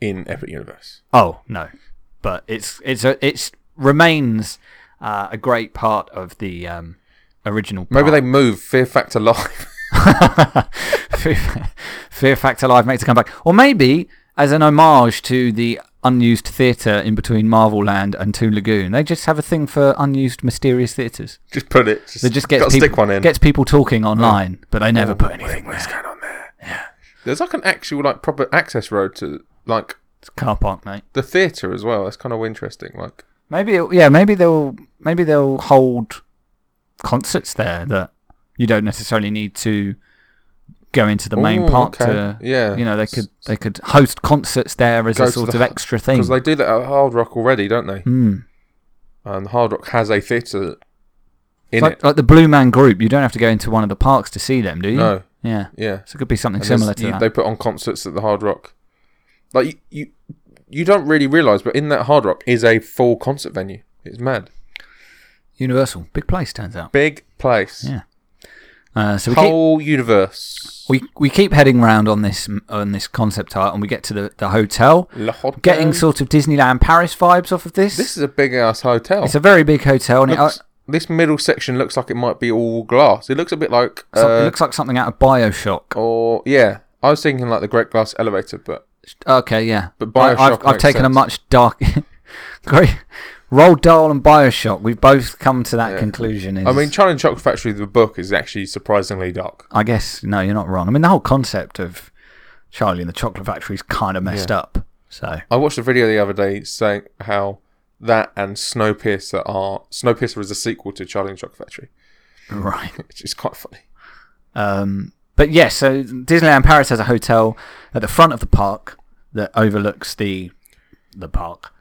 in Epic Universe. Oh no, but it's it's a it's remains uh, a great part of the um, original. Maybe they move Fear Factor Live. Fear, Fear Factor Live makes a comeback, or maybe as an homage to the unused theatre in between Marvel Land and Toon Lagoon, they just have a thing for unused mysterious theatres. just put it. Just, They just gets people stick one in. gets people talking online, but they never Oh, put wait, anything What's going on there? Yeah. There's like an actual like proper access road to like It's car park, mate. the theatre as well. That's kind of interesting. Like Maybe it, yeah, maybe they'll maybe they'll hold concerts there that you don't necessarily need to go into the main Ooh, park okay. to. yeah, You know, they could they could host concerts there as Go a sort the of extra thing. because they do that at Hard Rock already, don't they? Hmm. And Hard Rock has a theatre in like, it. like the Blue Man Group, you don't have to go into one of the parks to see them, do you? No, Yeah. yeah. So it could be something And similar to you- that. They put on concerts at the Hard Rock. Like you, you, you don't really realise, but in that Hard Rock is a full concert venue. It's mad. Universal, big place, turns out. Big place. Yeah. Uh, so we keep, Whole universe. we we keep heading round on this on this concept art, and we get to the, the hotel, Hotel. getting sort of Disneyland Paris vibes off of this. This is a big ass hotel. it's a very big hotel, and it, Looks- this middle section looks like it might be all glass. It looks a bit like, uh, it looks like something out of Bioshock. or yeah, I was thinking like the Great Glass Elevator, but Okay, yeah. But I, I've, Bioshock I've taken a much dark. Great. Roald Dahl and Bioshock. We've both come to that Yeah. conclusion. Is, I mean, Charlie and Chocolate Factory, the book is actually surprisingly dark. I guess no, you're not wrong. I mean, the whole concept of Charlie and the Chocolate Factory is kind of messed up. So I watched a video the other day saying how that and Snowpiercer are Snowpiercer is a sequel to Charlie and the Chocolate Factory, right. which is quite funny. Um, but yes, so Disneyland Paris has a hotel at the front of the park that overlooks the the park.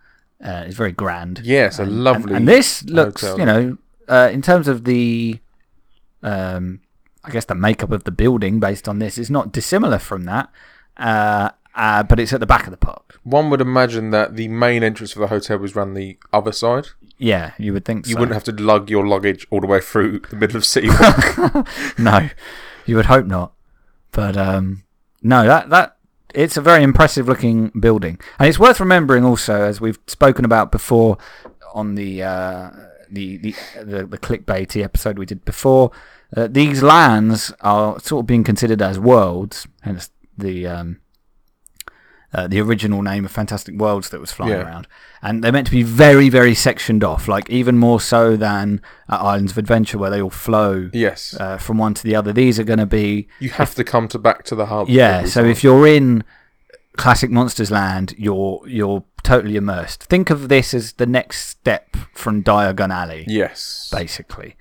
Uh, it's very grand. Yes, a And- and- lovely. And, this looks, hotel. you know, uh, in terms of the, um, I guess the makeup of the building based on this is not dissimilar from that. Uh, uh, but it's at the back of the park. One would imagine that the main entrance for the hotel was run the other side. Yeah, you would think You so. wouldn't have to lug your luggage all the way through the middle of City Walk. no, you would hope not. But um, no, that that it's a very impressive looking building, and it's worth remembering also, as we've spoken about before on the uh, the, the the the clickbaity episode we did before. Uh, these lands are sort of being considered as worlds, hence the um, uh, the original name of Fantastic Worlds that was flying Yeah. around. And they're meant to be very, very sectioned off, like even more so than at Islands of Adventure, where they all flow yes. uh, from one to the other. These are going to be you have to come to back to the hub. yeah. So time. if you're in classic Monsters Land, you're you're totally immersed. Think of this as the next step from Diagon Alley, Yes. basically,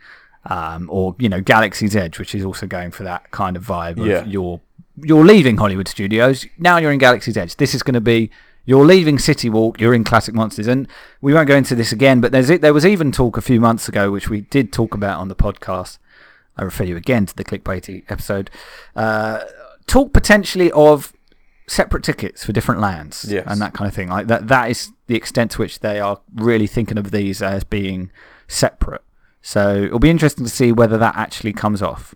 um, or you know Galaxy's Edge, which is also going for that kind of vibe. Of Yeah. You're you're leaving Hollywood Studios now. You're in Galaxy's Edge. This is going to be. You're leaving City Walk. You're in Classic Monsters, and we won't go into this again. But there's there was even talk a few months ago, which we did talk about on the podcast. I refer you again to the clickbaity episode. Uh, talk potentially of separate tickets for different lands Yes. and that kind of thing. Like that. That is the extent to which they are really thinking of these as being separate. So it'll be interesting to see whether that actually comes off.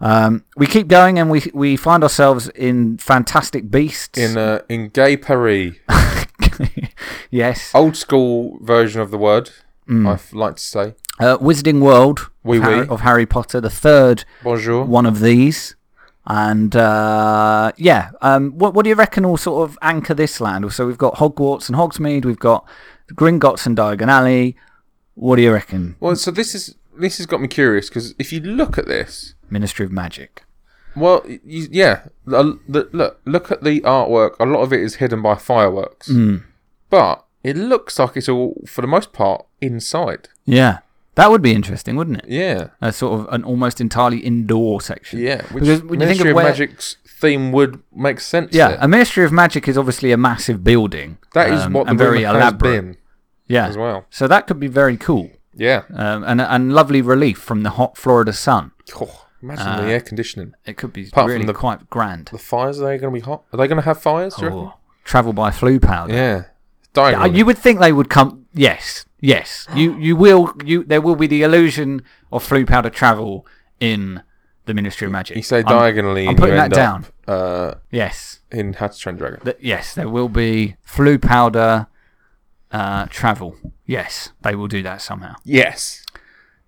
Um, we keep going and we we find ourselves in Fantastic Beasts. in uh, in Gay Paris, yes, old school version of the word. Mm. I'd like to say uh, Wizarding World Oui, of, Harry, of Harry Potter, the third bonjour. one of these. And uh, yeah, um, what what do you reckon will sort of anchor this land? So we've got Hogwarts and Hogsmeade, we've got Gringotts and Diagon Alley. What do you reckon? Well, so this is this has got me curious because if you look at this, Ministry of Magic. well, yeah, look look at the artwork. A lot of it is hidden by fireworks, Mm. but it looks like it's all for the most part inside. Yeah, that would be interesting, wouldn't it? Yeah, A sort of an almost entirely indoor section. yeah. Which Because when you think Ministry of of, where- Magic's theme would make sense. Yeah, there. a Ministry of Magic is obviously a massive building. that is um, what the very elaborate. has been yeah, as well. so that could be very cool Yeah. um, and and lovely relief from the hot Florida sun. Oh, imagine Uh, the air conditioning. It could be Apart really the- quite grand. The fires are they going to be hot? Are they going to have fires? Do you reckon? Oh, travel by flue powder. Yeah. Yeah, you would think they would come. Yes, yes. You you will. You there will be the illusion of flue powder travel in the Ministry of Magic. You say I'm- diagonally. I'm putting you that end up, Uh, Yes, in How to Train Dragon. Th- yes. There will be flue powder uh, travel. Yes, they will do that somehow. Yes.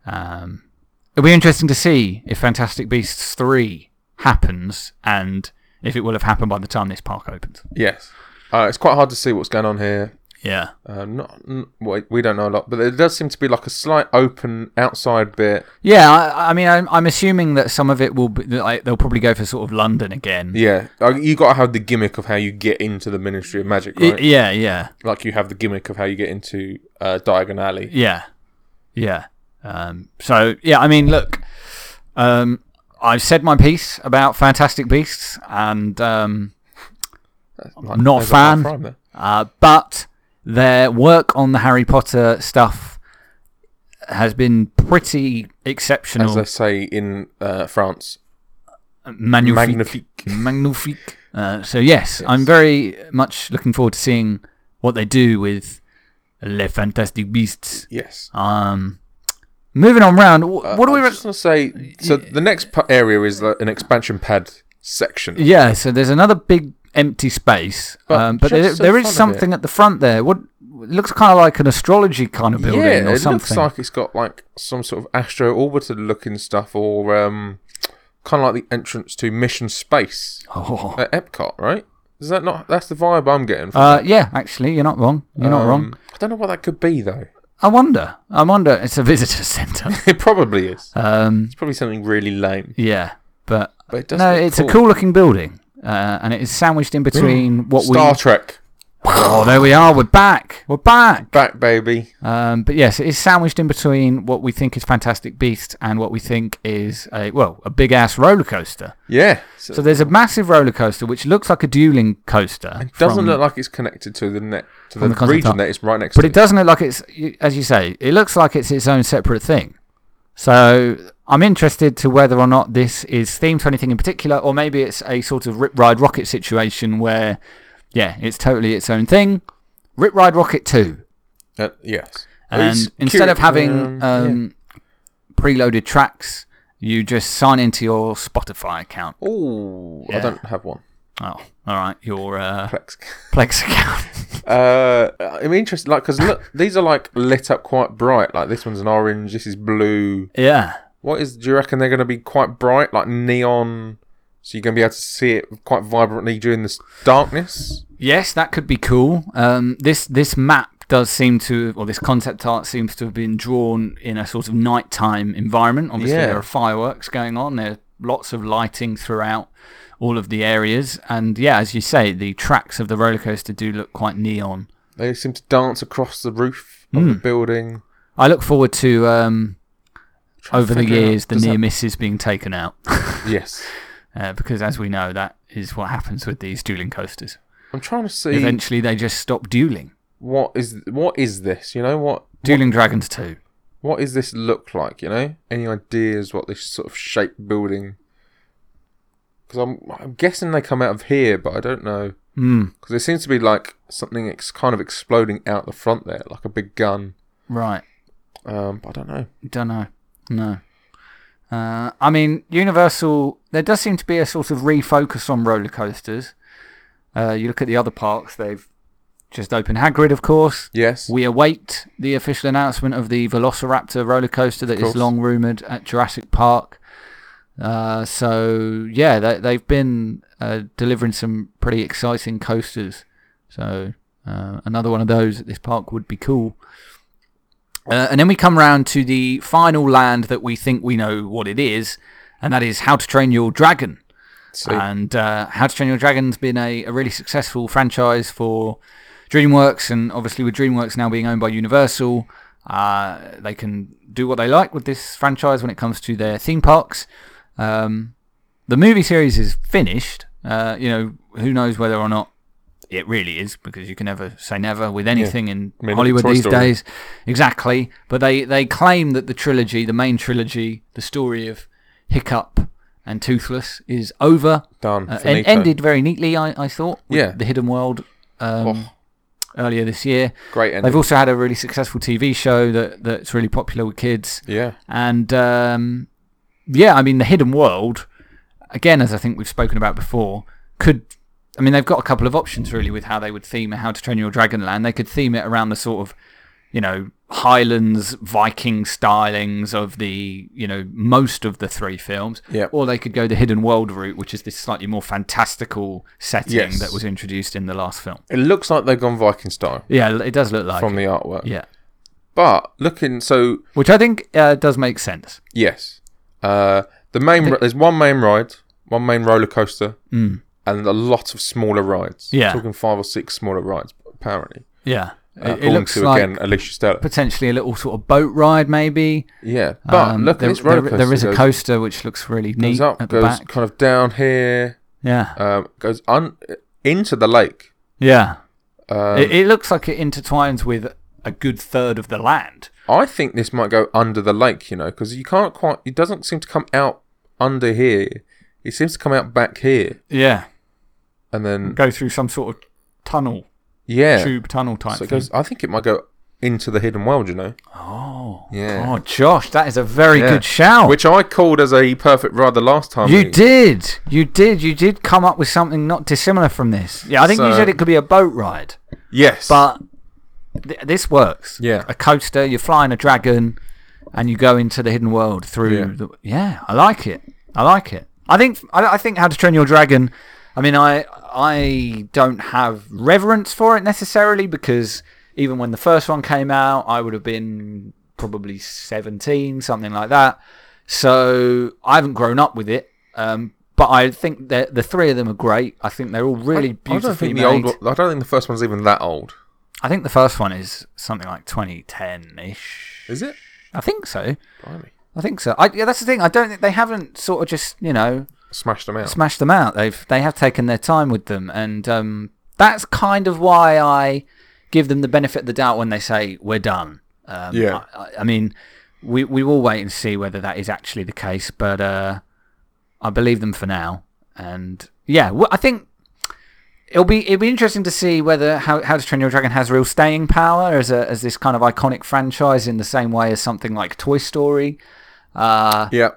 Um, it'll be interesting to see if Fantastic Beasts three happens and if it will have happened by the time this park opens. Yes. Uh, it's quite hard to see what's going on here. Yeah. Uh, not, well, we don't know a lot, but there does seem to be like a slight open outside bit. Yeah, I, I mean, I'm, I'm assuming that some of it will be, like, they'll probably go for sort of London again. Yeah, uh, you got to have the gimmick of how you get into the Ministry of Magic, right? yeah, yeah, like you have the gimmick of how you get into uh, Diagon Alley. yeah, yeah. Um, so, yeah, I mean, look, um, I've said my piece about Fantastic Beasts, and um, I'm not a fan. uh, but their work on the Harry Potter stuff has been pretty exceptional. As they say in uh, France, Magnifique. magnifique. Magnifique. Uh, so yes, I'm very much looking forward to seeing what they do with Les Fantastic Beasts. Yes. Um, moving on round, Uh, what do we? I Re- just to say? So the next area is uh, an expansion pad section. yeah, so there's another big empty space, But um, but there, the there is something at the front there. What it looks kind of like an astrology kind of building yeah, or it looks like it's got like some sort of astro orbiter looking stuff, or um, kind of like the entrance to Mission Space oh. at Epcot, right? Is that not? That's the vibe I'm getting. From Uh, yeah, actually, you're not wrong. You're not wrong. Um, I don't know what that could be though. I wonder. I wonder. It's a visitor centre. It probably is. um, It's probably something really lame, yeah, but but it no, it's a cool looking building, uh, and it is sandwiched in between what Star we Star Trek. Oh, there we are. We're back. We're back. Back, baby. Um, but yes, it is sandwiched in between what we think is Fantastic Beast and what we think is a well a big ass roller coaster. Yeah. So, So there's a massive roller coaster which looks like a dueling coaster. it doesn't from- look like it's connected to the net to the, the region art. that it's right next But to. But it doesn't look like it's, as you say, it looks like it's its own separate thing. So I'm interested to whether or not this is themed to anything in particular, or maybe it's a sort of Rip Ride Rockit situation where, yeah, it's totally its own thing. Rip Ride Rockit 2. Uh, yes. And instead of having um, yeah. um, preloaded tracks, you just sign into your Spotify account. Oh, I don't have one. Oh, all right, your uh, Plex. Plex account. Uh, I'm interested, like, because look, these are like lit up quite bright. Like this one's an orange. This is blue. yeah. What is? Do you reckon they're going to be quite bright, like neon? So you're going to be able to see it quite vibrantly during this darkness. Yes, that could be cool. Um, this this map does seem to, or this concept art seems to have been drawn in a sort of nighttime environment. Obviously, Yeah. there are fireworks going on. There are lots of lighting throughout all of the areas, and yeah, as you say, the tracks of the roller coaster do look quite neon. They seem to dance across the roof of the Hmm. building. I look forward to um, over the years the does that- near misses being taken out, Yes, uh, because as we know, that is what happens with these dueling coasters. I'm trying to see Eventually, they just stop dueling. what is what is this. You know what? Dueling Dragons 2. What does this look like? You know, any ideas what this sort of shape building? Because I'm I'm guessing they come out of here, but I don't know. Hmm. Because there seems to be like something ex- kind of exploding out the front there, like a big gun. Right. Um, but I don't know. Don't know. No. Uh, I mean, Universal, there does seem to be a sort of refocus on roller coasters. Uh, you look at the other parks, they've just opened Hagrid, of course. Yes. We await the official announcement of the Velociraptor roller coaster that is long rumoured at Jurassic Park. Uh, so, yeah, they, they've been uh, delivering some pretty exciting coasters. So, uh, another one of those at this park would be cool. Uh, and then we come round to the final land that we think we know what it is, and that is How to Train Your Dragon. And uh, How to Train Your Dragon's been a, a really successful franchise for DreamWorks, and obviously with DreamWorks now being owned by Universal, uh, they can do what they like with this franchise when it comes to their theme parks. Um, the movie series is finished. Uh, you know, who knows whether or not it really is, because you can never say never with anything in I mean, Hollywood Toy these Story. days. Exactly. But they, they claim that the trilogy, the main trilogy, the story of Hiccup and Toothless is over. Done. Uh, and ended very neatly, I, I thought. Yeah. The Hidden World um, Oh. earlier this year. Great ending. They've also had a really successful TV show that that's really popular with kids. yeah. And um, yeah, I mean, The Hidden World, again, as I think we've spoken about before, could. I mean, they've got a couple of options really with how they would theme How to Train Your Dragon Land. They could theme it around the sort of, you know, Highlands Viking stylings of the, you know, most of the three films. Yeah. Or they could go the Hidden World route, which is this slightly more fantastical setting Yes. that was introduced in the last film. It looks like they've gone Viking style Yeah, it does look like. from it. the artwork. Yeah. But looking, so Which I think uh, does make sense. yes, uh, the main there's one main ride, one main roller coaster, Mm. And a lot of smaller rides. Yeah. talking five or six smaller rides apparently. Yeah. Uh, It, it looks to like again Alicia Stella. potentially a little sort of boat ride, maybe. Yeah, but Um, look, there, this roller there- coaster there is a goes, coaster which looks really goes neat up, at the goes back. kind of down here, Yeah, um, goes un- into the lake. yeah. Um, it, it looks like it intertwines with a good third of the land. I think this might go under the lake, you know, because you can't quite. It doesn't seem to come out under here. It seems to come out back here, Yeah, and then go through some sort of tunnel, yeah. tube tunnel type So it thing. goes. I think it might go into the hidden world, you know, oh, Yeah. Oh, Josh, that is a very Yeah. good shout. which I called as a perfect ride the last time. you we- did, you did, you did come up with something not dissimilar from this. Yeah, I think you So- said it could be a boat ride. Yes, But th- this works. Yeah. A coaster, you're flying a dragon, and you go into the hidden world through. Yeah. The, yeah, I like it. I like it. I think I, I think How to Train Your Dragon. I mean, I I don't have reverence for it necessarily because even when the first one came out, I would have been probably 17, something like that. So I haven't grown up with it. Um, but I think that the three of them are great. I think they're all really I beautifully don't think made. the old. I don't think the first one's even that old. I think the first one is something like 2010 ish. Is it? I think so. Blimey. I think so. I, yeah, that's the thing. I don't think they haven't sort of just you know Smashed them out. smashed them out. They've they have taken their time with them, and um, that's kind of why I give them the benefit of the doubt when they say we're done. Um, Yeah. I, I- mean, we we will wait and see whether that is actually the case, but uh, I believe them for now. And yeah, I think it'll be it'll be interesting to see whether how How to Train Your Dragon has real staying power as a as this kind of iconic franchise in the same way as something like Toy Story. Uh, yeah.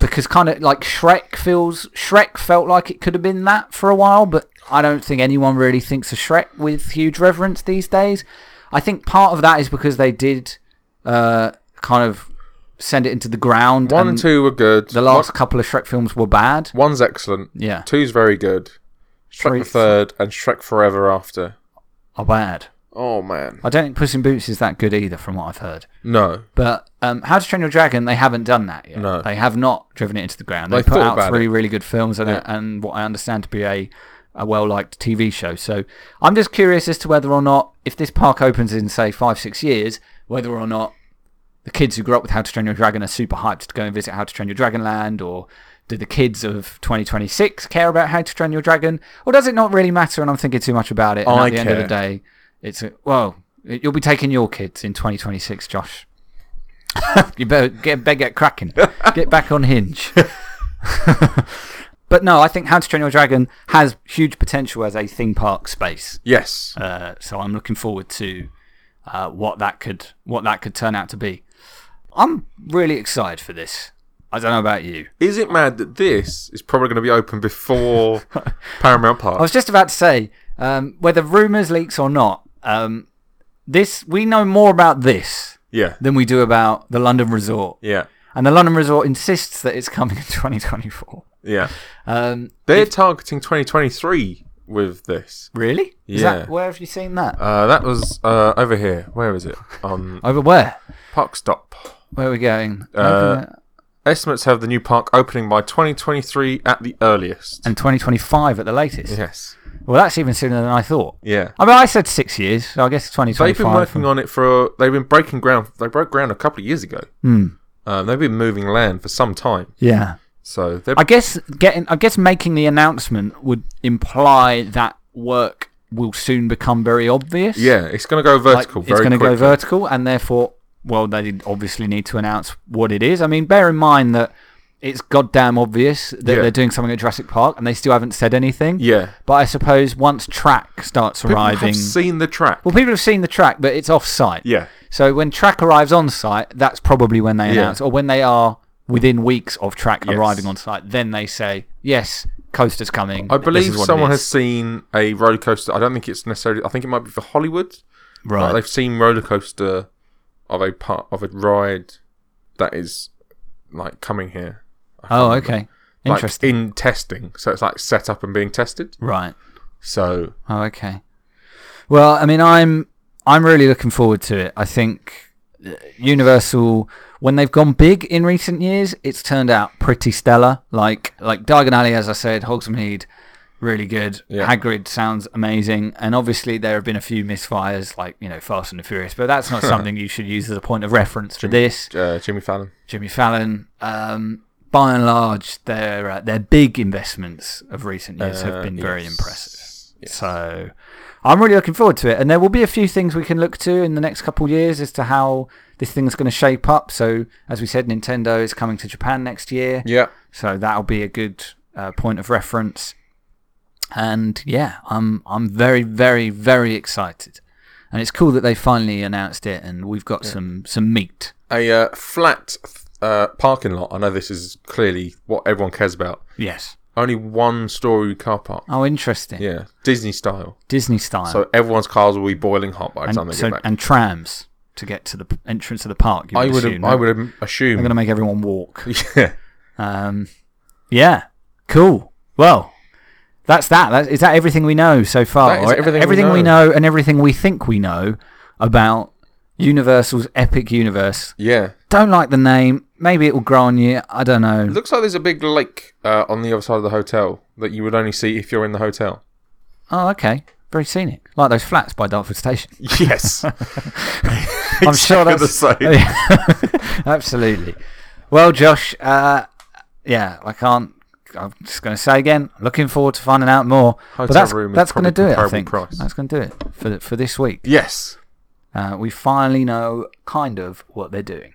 Because kind of like Shrek feels Shrek felt like it could have been that for a while, but I don't think anyone really thinks of Shrek with huge reverence these days. I think part of that is because they did uh, kind of send it into the ground. One and two were good. The last couple of Shrek films were bad. One's excellent. Yeah, Two's very good. Shrek Three- the third and Shrek Forever After. are bad. Oh man. I don't think Puss in Boots is that good either, from what I've heard. No. But um, How to Train Your Dragon, they haven't done that yet. No. They have not driven it into the ground. They, They put out three it. really good films and, Yeah. and what I understand to be a, a well liked TV show. So I'm just curious as to whether or not, if this park opens in, say, five, six years, whether or not the kids who grew up with How to Train Your Dragon are super hyped to go and visit How to Train Your Dragon Land, or do the kids of 2026 care about How to Train Your Dragon, or does it not really matter? And I'm thinking too much about it. And I at the end of the day, it's a, well, you'll be taking your kids in 2026, Josh. you better get better get cracking. get back on Hinge. but no, I think How to Train Your Dragon has huge potential as a theme park space. Yes. Uh, so I'm looking forward to uh, what that could what that could turn out to be. I'm really excited for this. I don't know about you. Is it mad that this is probably going to be open before Paramount Park? I was just about to say um, whether rumors leaks or not. Um, this we know more about this yeah. than we do about the London Resort, Yeah. and the London Resort insists that it's coming in 2024. Yeah. Um, They're targeting 2023 with this. really? Is Yeah. that, where have you seen that? Uh, that was uh, over here. Where is it? On Over where? Park Stop. Where are we going? Uh, Estimates have the new park opening by 2023 at the earliest. and 2025 at the latest. Yes. Well, that's even sooner than I thought. Yeah. I mean, I said six years, so I guess 2025. They've been working on it for. They've been breaking ground. They broke ground a couple of years ago. Hmm. Um, they've been moving land for some time. Yeah. So. I guess getting, I guess making the announcement would imply that work will soon become very obvious. yeah, it's going to go Like, vertical it's going to go vertical, and therefore, well, they obviously need to announce what it is. I mean, bear in mind that it's goddamn obvious that Yeah. they're doing something at Jurassic Park, and they still haven't said anything. Yeah. But I suppose once track starts People arriving, have seen the track. well, people have seen the track, but it's off site. Yeah. So when track arrives on site, that's probably when they Yeah. announce, or when they are within weeks of track Yes. arriving on site, then they say, "Yes, coaster's coming." I believe is what it someone has seen a roller coaster. I don't think it's necessarily. I think it might be for Hollywood. right. Like, they've seen roller coaster of a part of a ride that is like coming here. Oh, remember. okay, Like, interesting. in testing, so it's like set up and being tested. right. So Oh, okay. Well, I mean, I'm I'm really looking forward to it. I think uh, Universal, when they've gone big in recent years, it's turned out pretty stellar. Like like Diagon Alley, as I said, Hogsmeade, really good. Yeah. Hagrid sounds amazing, and obviously there have been a few misfires, like you know Fast and the Furious, but that's not something you should use as a point of reference for this. uh, Jimmy Fallon. Jimmy Fallon. Um, by and large, their uh, their big investments of recent years have Uh, been very yes. impressive. Yes. So I'm really looking forward to it, and there will be a few things we can look to in the next couple of years as to how this thing's going to shape up. So as we said, Nintendo is coming to Japan next year, Yeah. so that'll be a good uh, point of reference. And yeah, I'm I'm very very very excited, and it's cool that they finally announced it, and we've got some some meat. A uh, flat uh, parking lot. I know this is clearly what everyone cares about. Yes. Only one story car park. Oh, interesting. Yeah, Disney style. Disney style. So everyone's cars will be boiling hot by the time and, they so, get back. and trams to get to the p- entrance of the park. You I would would assume, I no? would They're assume. going to make everyone walk. yeah. Um, yeah, cool. Well, that's that. that. Is that everything we know so far? That is Or everything we we know. know and everything we think we know about Universal's epic universe. Yeah. Don't like the name. Maybe it will grow on you. I don't know. It looks like there's a big lake uh, on the other side of the hotel that you would only see if you're in the hotel. Oh, okay. Very scenic, like those flats by Dartford Station. Yes. I'm sure that's the same. Absolutely. Well, Josh, uh, yeah, I can't. I'm just going to say again. Looking forward to finding out more. but Hotel that's room is that's going to do it. I think price. that's going to do it for for this week. Yes. Uh, we finally know kind of what they're doing.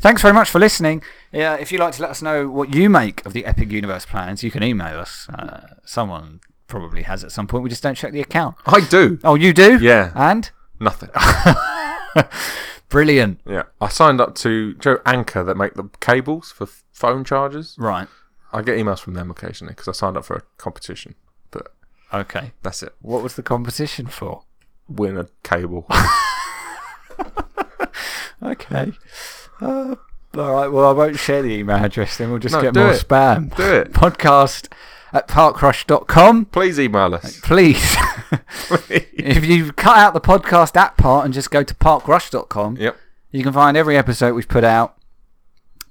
Thanks very much for listening. Yeah, if you'd like to let us know what you make of the Epic Universe plans, you can email us. Uh, someone probably has at some point. We just don't check the account. I do. Oh, you do? Yeah. And? Nothing. Brilliant. yeah. I signed up to Joe Anker that make the cables for phone chargers. Right. I get emails from them occasionally because I signed up for a competition. But Okay. that's it. What was the competition for? Win a cable. Okay. Uh, all right. Well, I won't share the email address then. We'll just No, get more it. spam. Do it. Podcast at parkrush.com. Please email us. Please. if you cut out the podcast app part and just go to parkrush.com, yep. you can find every episode we've put out.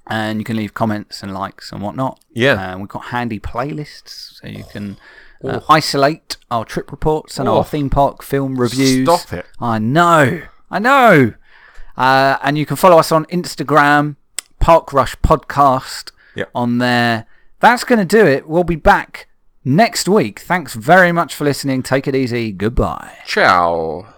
And you can leave comments and likes and whatnot. Yeah. And we've got handy playlists so you can uh, isolate our trip reports and Oh. our theme park film reviews. Stop it. I know. I know. Uh, and you can follow us on Instagram, Park Rush Podcast Yep. on there. That's going to do it. We'll be back next week. Thanks very much for listening. Take it easy. Goodbye. Ciao.